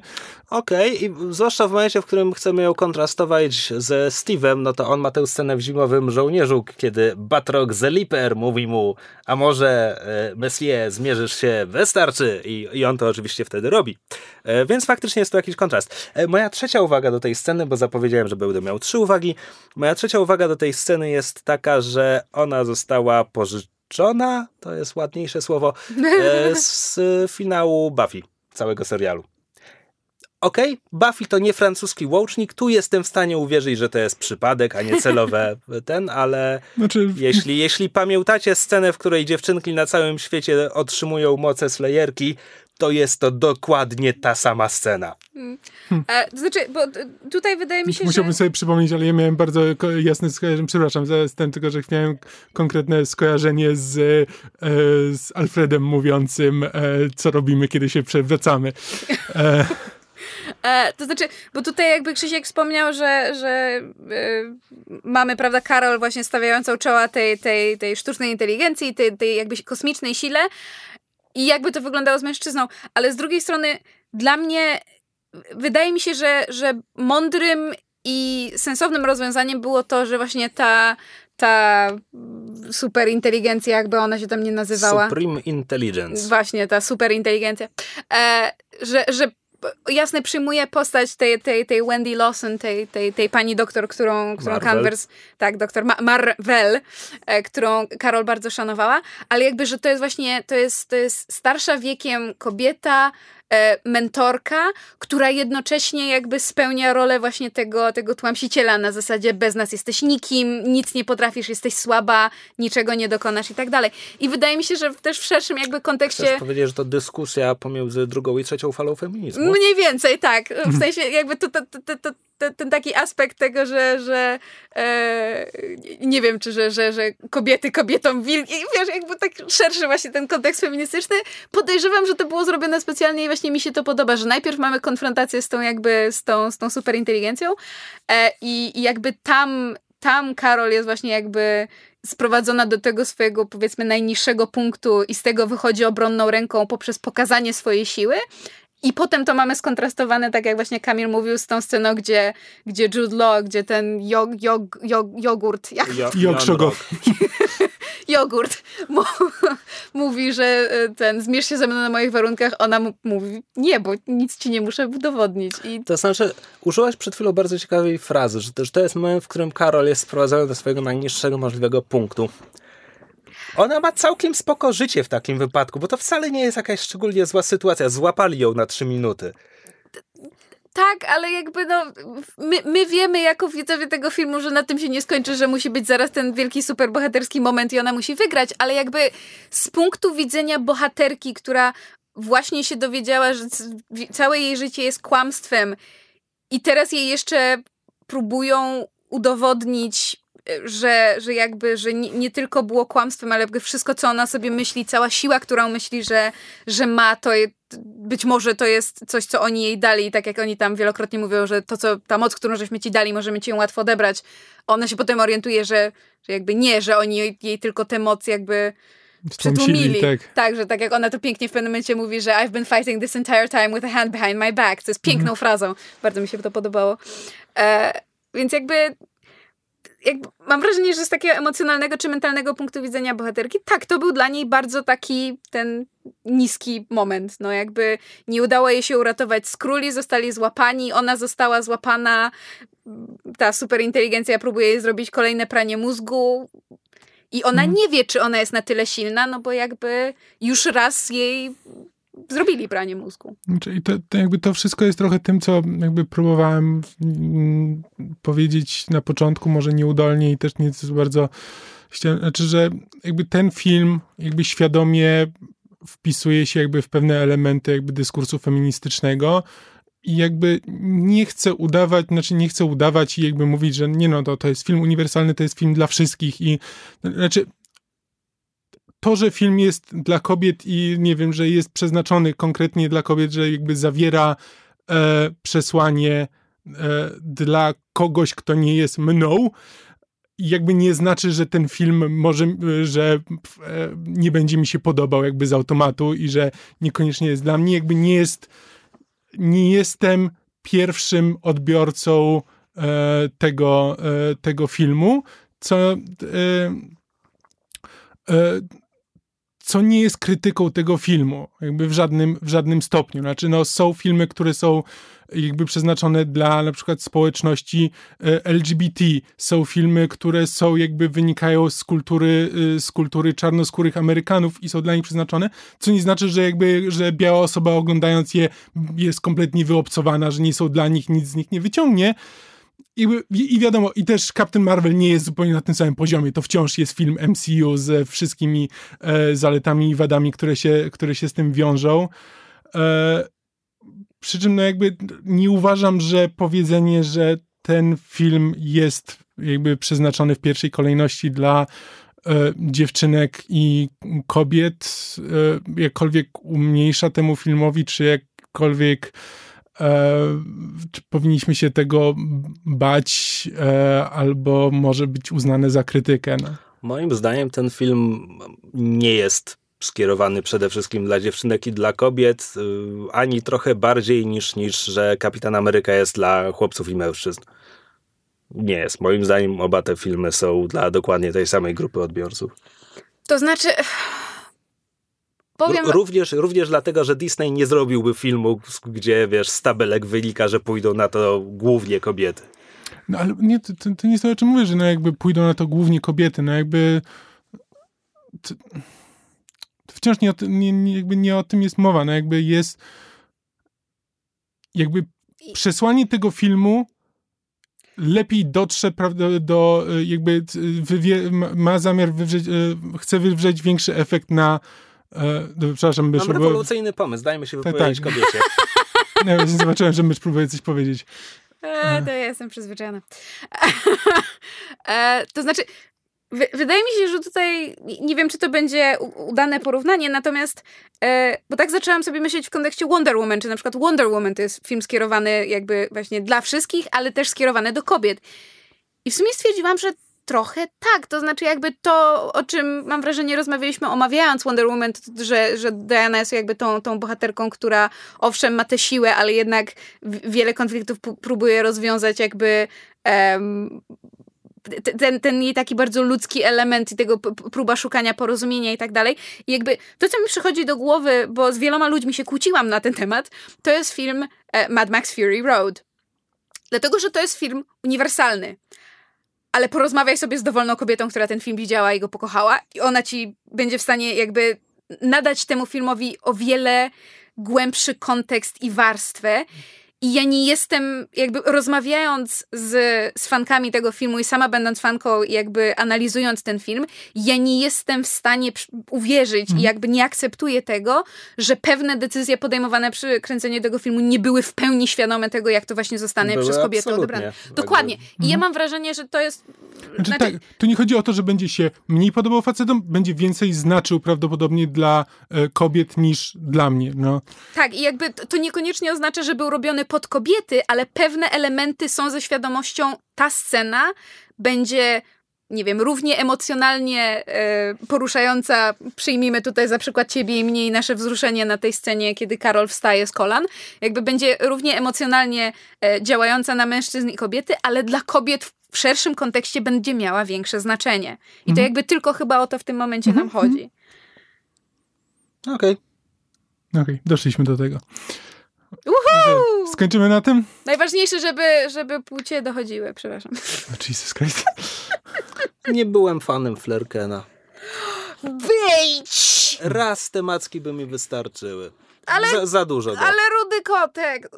Okej, okay. i zwłaszcza w momencie, w którym chcemy ją kontrastować ze Steve'em, no to on ma tę scenę w Zimowym Żołnierzu, kiedy Batrock Zeliper mówi mu, a może e, Messier, zmierzysz się, wystarczy I, i on to oczywiście wtedy robi. E, więc faktycznie jest to jakiś kontrast. E, moja trzecia uwaga do tej sceny, bo zapowiedziałem, że będę miał trzy uwagi, moja trzecia uwaga do tej sceny jest taka, że ona została pożyczona, to jest ładniejsze słowo, e, (laughs) z finału Buffy, całego serialu. Okej, okay, Buffy to nie francuski łącznik, tu jestem w stanie uwierzyć, że to jest przypadek, a nie celowe (laughs) ten, ale znaczy... jeśli, jeśli pamiętacie scenę, w której dziewczynki na całym świecie otrzymują moce Slayerki, to jest to dokładnie ta sama scena. Hmm. A, to znaczy, bo tutaj wydaje mi się, Musiałbym że... sobie przypomnieć, ale ja miałem bardzo jasne skojarzenie, przepraszam za ten, tylko że miałem konkretne skojarzenie z, e, z Alfredem mówiącym, e, co robimy, kiedy się przewracamy. E, E, to znaczy, bo tutaj jakby Krzysiek wspomniał, że, że e, mamy, prawda, Karol właśnie stawiającą czoła tej, tej, tej sztucznej inteligencji, tej, tej jakby kosmicznej sile i jakby to wyglądało z mężczyzną, ale z drugiej strony dla mnie wydaje mi się, że, że mądrym i sensownym rozwiązaniem było to, że właśnie ta, ta super inteligencja, jakby ona się tam nie nazywała. Supreme Intelligence. Właśnie, ta super inteligencja. E, że, że jasne przyjmuje postać tej, tej, tej Wendy Lawson, tej, tej, tej pani doktor, którą, którą Canvers, tak, doktor Ma Marvel, e, którą Karol bardzo szanowała, ale jakby, że to jest właśnie, to jest, to jest starsza wiekiem kobieta, mentorka, która jednocześnie jakby spełnia rolę właśnie tego, tego tłamsiciela na zasadzie bez nas jesteś nikim, nic nie potrafisz, jesteś słaba, niczego nie dokonasz i tak dalej. I wydaje mi się, że też w szerszym jakby kontekście... Chcesz powiedzieć, że to dyskusja pomiędzy drugą i trzecią falą feminizmu? Mniej więcej, tak. W sensie jakby to, to, to, to ten, ten, taki aspekt tego, że, że e, nie wiem, czy że, że, że kobiety kobietom wilki, wiesz, jakby tak szerszy właśnie ten kontekst feministyczny, podejrzewam, że to było zrobione specjalnie i właśnie mi się to podoba, że najpierw mamy konfrontację z tą jakby, z tą, z tą superinteligencją e, i, i jakby tam, tam Karol jest właśnie jakby sprowadzona do tego swojego, powiedzmy, najniższego punktu i z tego wychodzi obronną ręką poprzez pokazanie swojej siły, i potem to mamy skontrastowane, tak jak właśnie Kamil mówił, z tą sceną, gdzie, gdzie Jude Law, gdzie ten jog, jog, jog, jogurt... Jak... Jo, (laughs) jogurt. (laughs) Mówi, że e, ten zmierz się ze mną na moich warunkach, ona mówi nie, bo nic ci nie muszę udowodnić. I... To znaczy, użyłaś przed chwilą bardzo ciekawej frazy, że to, że to jest moment, w którym Karol jest sprowadzony do swojego najniższego możliwego punktu. Ona ma całkiem spoko życie w takim wypadku, bo to wcale nie jest jakaś szczególnie zła sytuacja. Złapali ją na trzy minuty. Tak, ale jakby no, my, my wiemy jako widzowie tego filmu, że na tym się nie skończy, że musi być zaraz ten wielki superbohaterski moment i ona musi wygrać, ale jakby z punktu widzenia bohaterki, która właśnie się dowiedziała, że całe jej życie jest kłamstwem i teraz jej jeszcze próbują udowodnić że, że jakby, że nie, nie, tylko było kłamstwem, ale jakby wszystko, co ona sobie myśli, cała siła, którą myśli, że, że ma, to je, być może to jest coś, co oni jej dali i tak jak oni tam wielokrotnie mówią, że to, co, ta moc, którą żeśmy ci dali, możemy ci ją łatwo odebrać. Ona się potem orientuje, że, że jakby nie, że oni jej, tylko te moc jakby przytłumili. Tak. tak, że tak jak ona to pięknie w pewnym momencie mówi, że I've been fighting this entire time with a hand behind my back, co jest piękną mhm. frazą. Bardzo mi się to podobało. E, więc jakby mam wrażenie, że z takiego emocjonalnego czy mentalnego punktu widzenia bohaterki, tak, to był dla niej bardzo taki ten niski moment. No jakby nie udało jej się uratować z króli, zostali złapani, ona została złapana, ta superinteligencja próbuje jej zrobić kolejne pranie mózgu i ona mhm. nie wie, czy ona jest na tyle silna, no bo jakby już raz jej zrobili pranie mózgu. Czyli to, to, jakby to wszystko jest trochę tym, co jakby próbowałem mm, powiedzieć na początku, może nieudolnie i też nie bardzo znaczy, że jakby ten film jakby świadomie wpisuje się jakby w pewne elementy jakby dyskursu feministycznego i jakby nie chcę udawać, znaczy nie chcę udawać i jakby mówić, że nie no, to, to jest film uniwersalny, to jest film dla wszystkich i znaczy to, że film jest dla kobiet i nie wiem, że jest przeznaczony konkretnie dla kobiet, że jakby zawiera e, przesłanie e, dla kogoś, kto nie jest mną, jakby nie znaczy, że ten film może, że e, nie będzie mi się podobał jakby z automatu i że niekoniecznie jest dla mnie, jakby nie jest, nie jestem pierwszym odbiorcą e, tego, e, tego filmu, co co nie jest krytyką tego filmu, jakby w żadnym, w żadnym stopniu. Znaczy, no, są filmy, które są jakby przeznaczone dla na przykład społeczności e, LGBT. Są filmy, które są jakby wynikają z kultury, e, z kultury czarnoskórych Amerykanów i są dla nich przeznaczone, co nie znaczy, że jakby, że biała osoba oglądając je jest kompletnie wyobcowana, że nie są dla nich, nic z nich nie wyciągnie. I, I wiadomo, i też Captain Marvel nie jest zupełnie na tym samym poziomie. To wciąż jest film MCU ze wszystkimi e, zaletami i wadami, które się, które się z tym wiążą. E, przy czym no jakby nie uważam, że powiedzenie, że ten film jest jakby przeznaczony w pierwszej kolejności dla e, dziewczynek i kobiet, e, jakkolwiek umniejsza temu filmowi, czy jakkolwiek czy powinniśmy się tego bać, e, albo może być uznane za krytykę. No. Moim zdaniem ten film nie jest skierowany przede wszystkim dla dziewczynek i dla kobiet, y, ani trochę bardziej niż, niż że Kapitan Ameryka jest dla chłopców i mężczyzn. Nie jest. Moim zdaniem oba te filmy są dla dokładnie tej samej grupy odbiorców. To znaczy... Powiem... Również, również dlatego, że Disney nie zrobiłby filmu, gdzie wiesz, z tabelek wynika, że pójdą na to głównie kobiety. No ale nie, to, to nie jest to, o czym mówię, że no jakby pójdą na to głównie kobiety. No jakby... To wciąż nie o, nie, nie, jakby nie o tym jest mowa. No jakby jest jakby przesłanie tego filmu lepiej dotrze prawda, do jakby wywie, ma zamiar wywrzeć, e, chce wywrzeć większy efekt na e, do, przepraszam, Mam rewolucyjny pomysł, dajmy się tak, wypowiedzieć tak, kobiecie. (laughs) No, zobaczyłem, że mysz próbuje coś powiedzieć. E, to ja jestem przyzwyczajona. (laughs) e, to znaczy, wydaje mi się, że tutaj nie wiem, czy to będzie udane porównanie, natomiast e, bo tak zaczęłam sobie myśleć w kontekście Wonder Woman, czy na przykład Wonder Woman to jest film skierowany jakby właśnie dla wszystkich, ale też skierowany do kobiet. I w sumie stwierdziłam, że trochę tak, to znaczy jakby to, o czym mam wrażenie rozmawialiśmy omawiając Wonder Woman, że, że Diana jest jakby tą, tą bohaterką, która owszem ma tę siłę, ale jednak wiele konfliktów próbuje rozwiązać jakby um, ten, ten jej taki bardzo ludzki element i tego próba szukania porozumienia i tak dalej. I jakby to, co mi przychodzi do głowy, bo z wieloma ludźmi się kłóciłam na ten temat, to jest film e, Mad Max Fury Road. Dlatego, że to jest film uniwersalny. Ale porozmawiaj sobie z dowolną kobietą, która ten film widziała i go pokochała, i ona ci będzie w stanie jakby nadać temu filmowi o wiele głębszy kontekst i warstwę. I ja nie jestem, jakby rozmawiając z, z fankami tego filmu i sama będąc fanką, jakby analizując ten film, ja nie jestem w stanie uwierzyć i mhm. jakby nie akceptuję tego, że pewne decyzje podejmowane przy kręceniu tego filmu nie były w pełni świadome tego, jak to właśnie zostanie były przez kobietę odebrane. Dokładnie. I ja mhm. mam wrażenie, że to jest... Znaczy, znaczy... Tak, tu nie chodzi o to, że będzie się mniej podobał facetom, będzie więcej znaczył prawdopodobnie dla e, kobiet niż dla mnie. No. Tak, i jakby to niekoniecznie oznacza, że był robiony pod kobiety, ale pewne elementy są ze świadomością, ta scena będzie nie wiem, równie emocjonalnie e, poruszająca, przyjmijmy tutaj za przykład ciebie i mnie i nasze wzruszenie na tej scenie, kiedy Karol wstaje z kolan, jakby będzie równie emocjonalnie e, działająca na mężczyzn i kobiety, ale dla kobiet w szerszym kontekście będzie miała większe znaczenie. I to mhm. jakby tylko chyba o to w tym momencie nam mhm. chodzi. Okej. Okay. Okej, okay, doszliśmy do tego. Uhu! Skończymy na tym? Najważniejsze, żeby, żeby płcie dochodziły, przepraszam. Jesus Christ. (laughs) Nie byłem fanem Flerkena. Wyjdź! Raz te macki by mi wystarczyły. Ale, za, za dużo. Ale rudy kotek.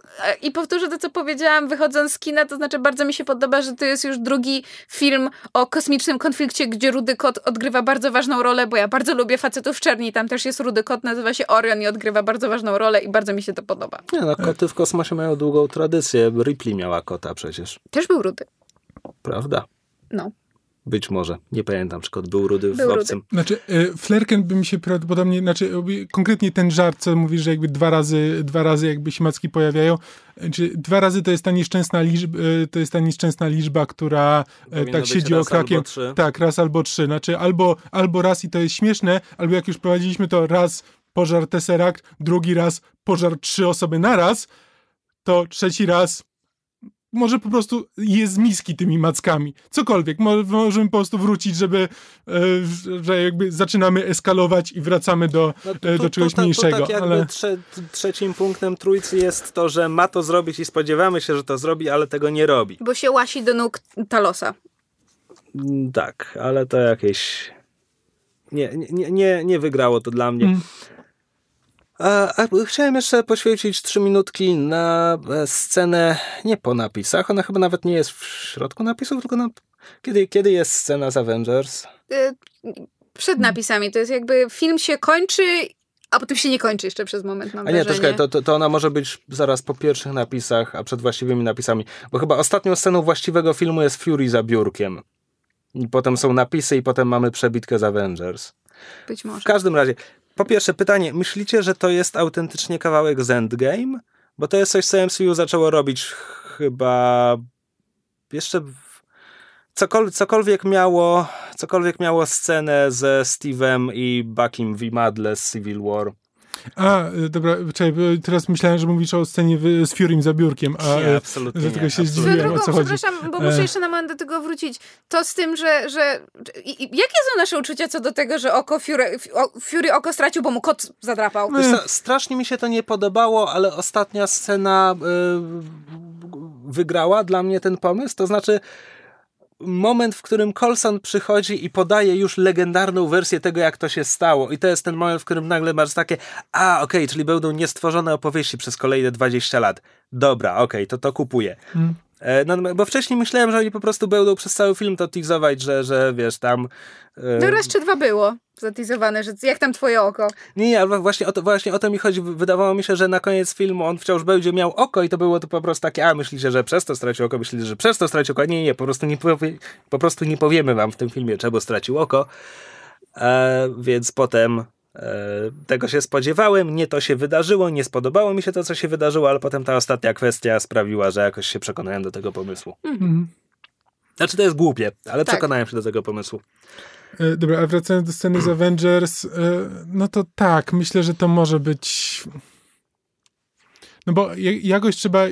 I powtórzę to, co powiedziałam, wychodząc z kina, to znaczy bardzo mi się podoba, że to jest już drugi film o kosmicznym konflikcie, gdzie rudy kot odgrywa bardzo ważną rolę, bo ja bardzo lubię facetów w czerni. Tam też jest rudy kot, nazywa się Orion i odgrywa bardzo ważną rolę i bardzo mi się to podoba. Nie no, koty w kosmosie mają długą tradycję. Ripley miała kota przecież. Też był rudy. Prawda. No. Być może. Nie pamiętam, czy kot był rudy w Był rudy. obcym. Znaczy, y, Flerken by mi się prawdopodobnie, znaczy konkretnie ten żart, co mówisz, że jakby dwa razy, dwa razy jakby śmacki pojawiają, y, czy dwa razy to jest ta nieszczęsna liczba, y, to jest ta nieszczęsna liczba, która Powinno tak siedzi raz okrakiem. albo trzy. Tak, raz albo trzy. Znaczy albo, albo raz i to jest śmieszne, albo jak już prowadziliśmy to raz pożar Tesseract, drugi raz pożar trzy osoby naraz, to trzeci raz może po prostu jest miski tymi mackami. Cokolwiek. Mo- Możemy po prostu wrócić, żeby, e, że jakby zaczynamy eskalować i wracamy do, No, e, do czegoś to, mniejszego. To tak jakby ale... trze, trzecim punktem trójcy jest to, że ma to zrobić i spodziewamy się, że to zrobi, ale tego nie robi. Bo się łasi do nóg Talosa. Mm, Tak, ale to jakieś... Nie, nie, nie, nie wygrało to dla mnie. Mm. A, chciałem jeszcze poświęcić trzy minutki na e, scenę nie po napisach. Ona chyba nawet nie jest w środku napisów, tylko na, kiedy, kiedy jest scena z Avengers. Y, Przed napisami. To jest jakby film się kończy, a potem się nie kończy jeszcze przez moment, mam A nie, troszkę, to, to, to ona może być zaraz po pierwszych napisach, a przed właściwymi napisami. Bo chyba ostatnią sceną właściwego filmu jest Fury za biurkiem. I potem są napisy i potem mamy przebitkę z Avengers. Być może. W każdym razie, po pierwsze pytanie, myślicie, że to jest autentycznie kawałek z Endgame? Bo to jest coś, co MCU zaczęło robić chyba jeszcze cokolwiek miało cokolwiek miało scenę ze Steve'em i Buckiem v Madle z Civil War. A, e, dobra, czekaj, bo teraz myślałem, że mówisz o scenie w, z Furym za biurkiem, a Nie, e, absolutnie dlatego nie, się absolutnie. Zdziwiłem, o drogą, co chodzi. przepraszam, bo muszę E. jeszcze na moment do tego wrócić. To z tym, że... że i, i, jakie są nasze uczucia co do tego, że oko Fury, o, Fury oko stracił, bo mu kot zadrapał? Wiesz co, strasznie mi się to nie podobało, ale ostatnia scena y, wygrała dla mnie ten pomysł. To znaczy, moment, w którym Colson przychodzi i podaje już legendarną wersję tego, jak to się stało. I to jest ten moment, w którym nagle masz takie, a okej, czyli będą niestworzone opowieści przez kolejne 20 lat. Dobra, okej, to to kupuję. Mm. E, No, bo wcześniej myślałem, że oni po prostu będą przez cały film to teasować, że, że wiesz, tam... e, No raz czy dwa było zatizowane, że jak tam twoje oko? nie, nie, ale właśnie o, to, właśnie o to mi chodzi. Wydawało mi się, że na koniec filmu on wciąż będzie miał oko i to było to po prostu takie, a myślicie, że przez to stracił oko, myślicie, że przez to stracił oko. Nie, nie, po prostu nie, powie, po prostu nie powiemy wam w tym filmie, czego stracił oko. E, więc potem e, tego się spodziewałem, nie to się wydarzyło, nie spodobało mi się to, co się wydarzyło, ale potem ta ostatnia kwestia sprawiła, że jakoś się przekonałem do tego pomysłu. Mhm. Znaczy to jest głupie, ale Tak. przekonałem się do tego pomysłu. E, Dobra, a wracając do sceny z Avengers, e, no to tak, myślę, że to może być... No bo ja- jakoś trzeba e,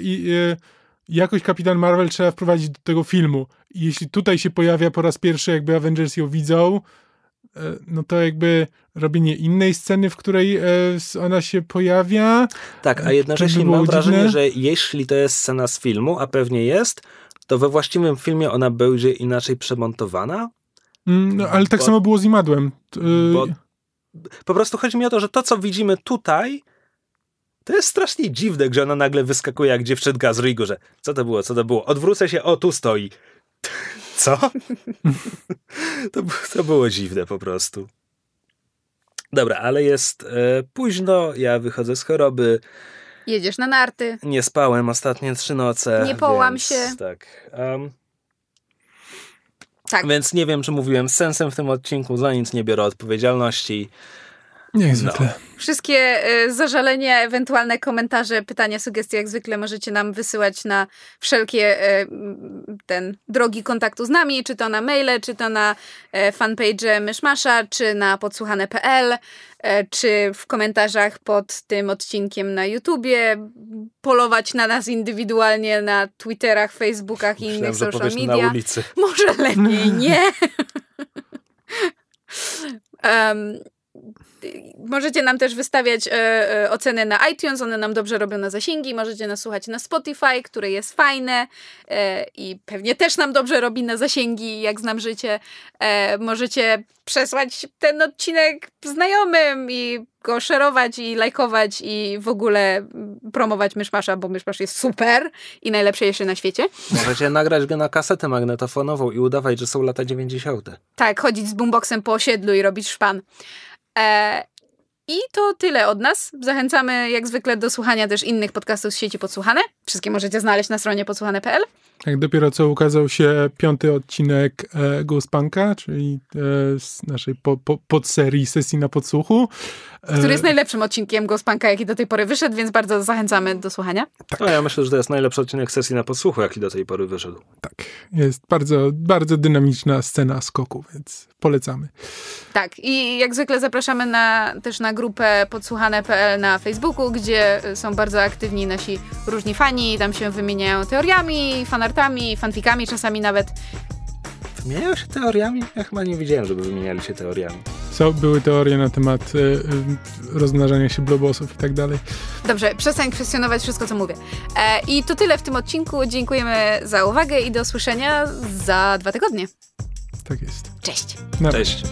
jakoś Kapitan Marvel trzeba wprowadzić do tego filmu. I jeśli tutaj się pojawia po raz pierwszy, jakby Avengers ją widzą, no to jakby robienie innej sceny, w której ona się pojawia. Tak, a jednocześnie mam wrażenie, dziwne. że jeśli to jest scena z filmu, a pewnie jest, to we właściwym filmie ona będzie inaczej przemontowana. Mm, No, ale tak Bo- samo było z Imadłem. E, Bo po prostu chodzi mi o to, że to, co widzimy tutaj, to jest strasznie dziwne, gdzie ona nagle wyskakuje jak dziewczynka z Rigu, że co to było, co to było? Odwrócę się, o tu stoi. (laughs) Co? (laughs) to, to było dziwne po prostu. Dobra, ale jest e, późno, ja wychodzę z choroby, Jedziesz na narty. nie spałem ostatnie trzy noce. Nie połam więc, się. Tak. em, Tak. Więc nie wiem, czy mówiłem z sensem w tym odcinku, za nic nie biorę odpowiedzialności. Nie, jak No. zwykle. Wszystkie e, zażalenia, ewentualne komentarze, pytania, sugestie, jak zwykle możecie nam wysyłać na wszelkie m, ten drogi kontaktu z nami, czy to na maile, czy to na e, fanpage Myszmasza, czy na podsłuchane.pl, e, czy w komentarzach pod tym odcinkiem na YouTubie, polować na nas indywidualnie na Twitterach, Facebookach i innych Myślałem, social media. na ulicy. Może lepiej nie. (laughs) Em, możecie nam też wystawiać e, e, oceny na iTunes, one nam dobrze robią na zasięgi. Możecie nas słuchać na Spotify, które jest fajne e, i pewnie też nam dobrze robi na zasięgi, jak znam życie. E, możecie przesłać ten odcinek znajomym i go szerować i lajkować i w ogóle promować Myszmasza, bo Myszmasz jest super i najlepszy na świecie. Możecie nagrać go na kasetę magnetofonową i udawać, że są lata 90. Tak, chodzić z boomboxem po osiedlu i robić szpan. E, I to tyle od nas. Zachęcamy jak zwykle do słuchania też innych podcastów z sieci Podsłuchane. Wszystkie możecie znaleźć na stronie podsłuchane.pl. Tak, dopiero co ukazał się piąty odcinek e, Ghostpunka, czyli e, z naszej po, po, podserii sesji na podsłuchu. E, Który jest najlepszym odcinkiem Ghostpunka, jaki do tej pory wyszedł, więc bardzo zachęcamy do słuchania. Tak. No, ja myślę, że to jest najlepszy odcinek sesji na podsłuchu, jaki do tej pory wyszedł. Tak, jest bardzo, bardzo dynamiczna scena skoku, więc polecamy. Tak, i jak zwykle zapraszamy na, też na grupę podsłuchane.pl na Facebooku, gdzie są bardzo aktywni nasi różni fani, tam się wymieniają teoriami, fanartami, fanfikami czasami nawet. Wymieniają się teoriami? Ja chyba nie widziałem, żeby wymieniali się teoriami. Co były teorie na temat y, y, rozmnażania się blobosów i tak dalej. Dobrze, przestań kwestionować wszystko, co mówię. E, I to tyle w tym odcinku. Dziękujemy za uwagę i do usłyszenia za dwa tygodnie. Tak jest. Cześć. Na Cześć.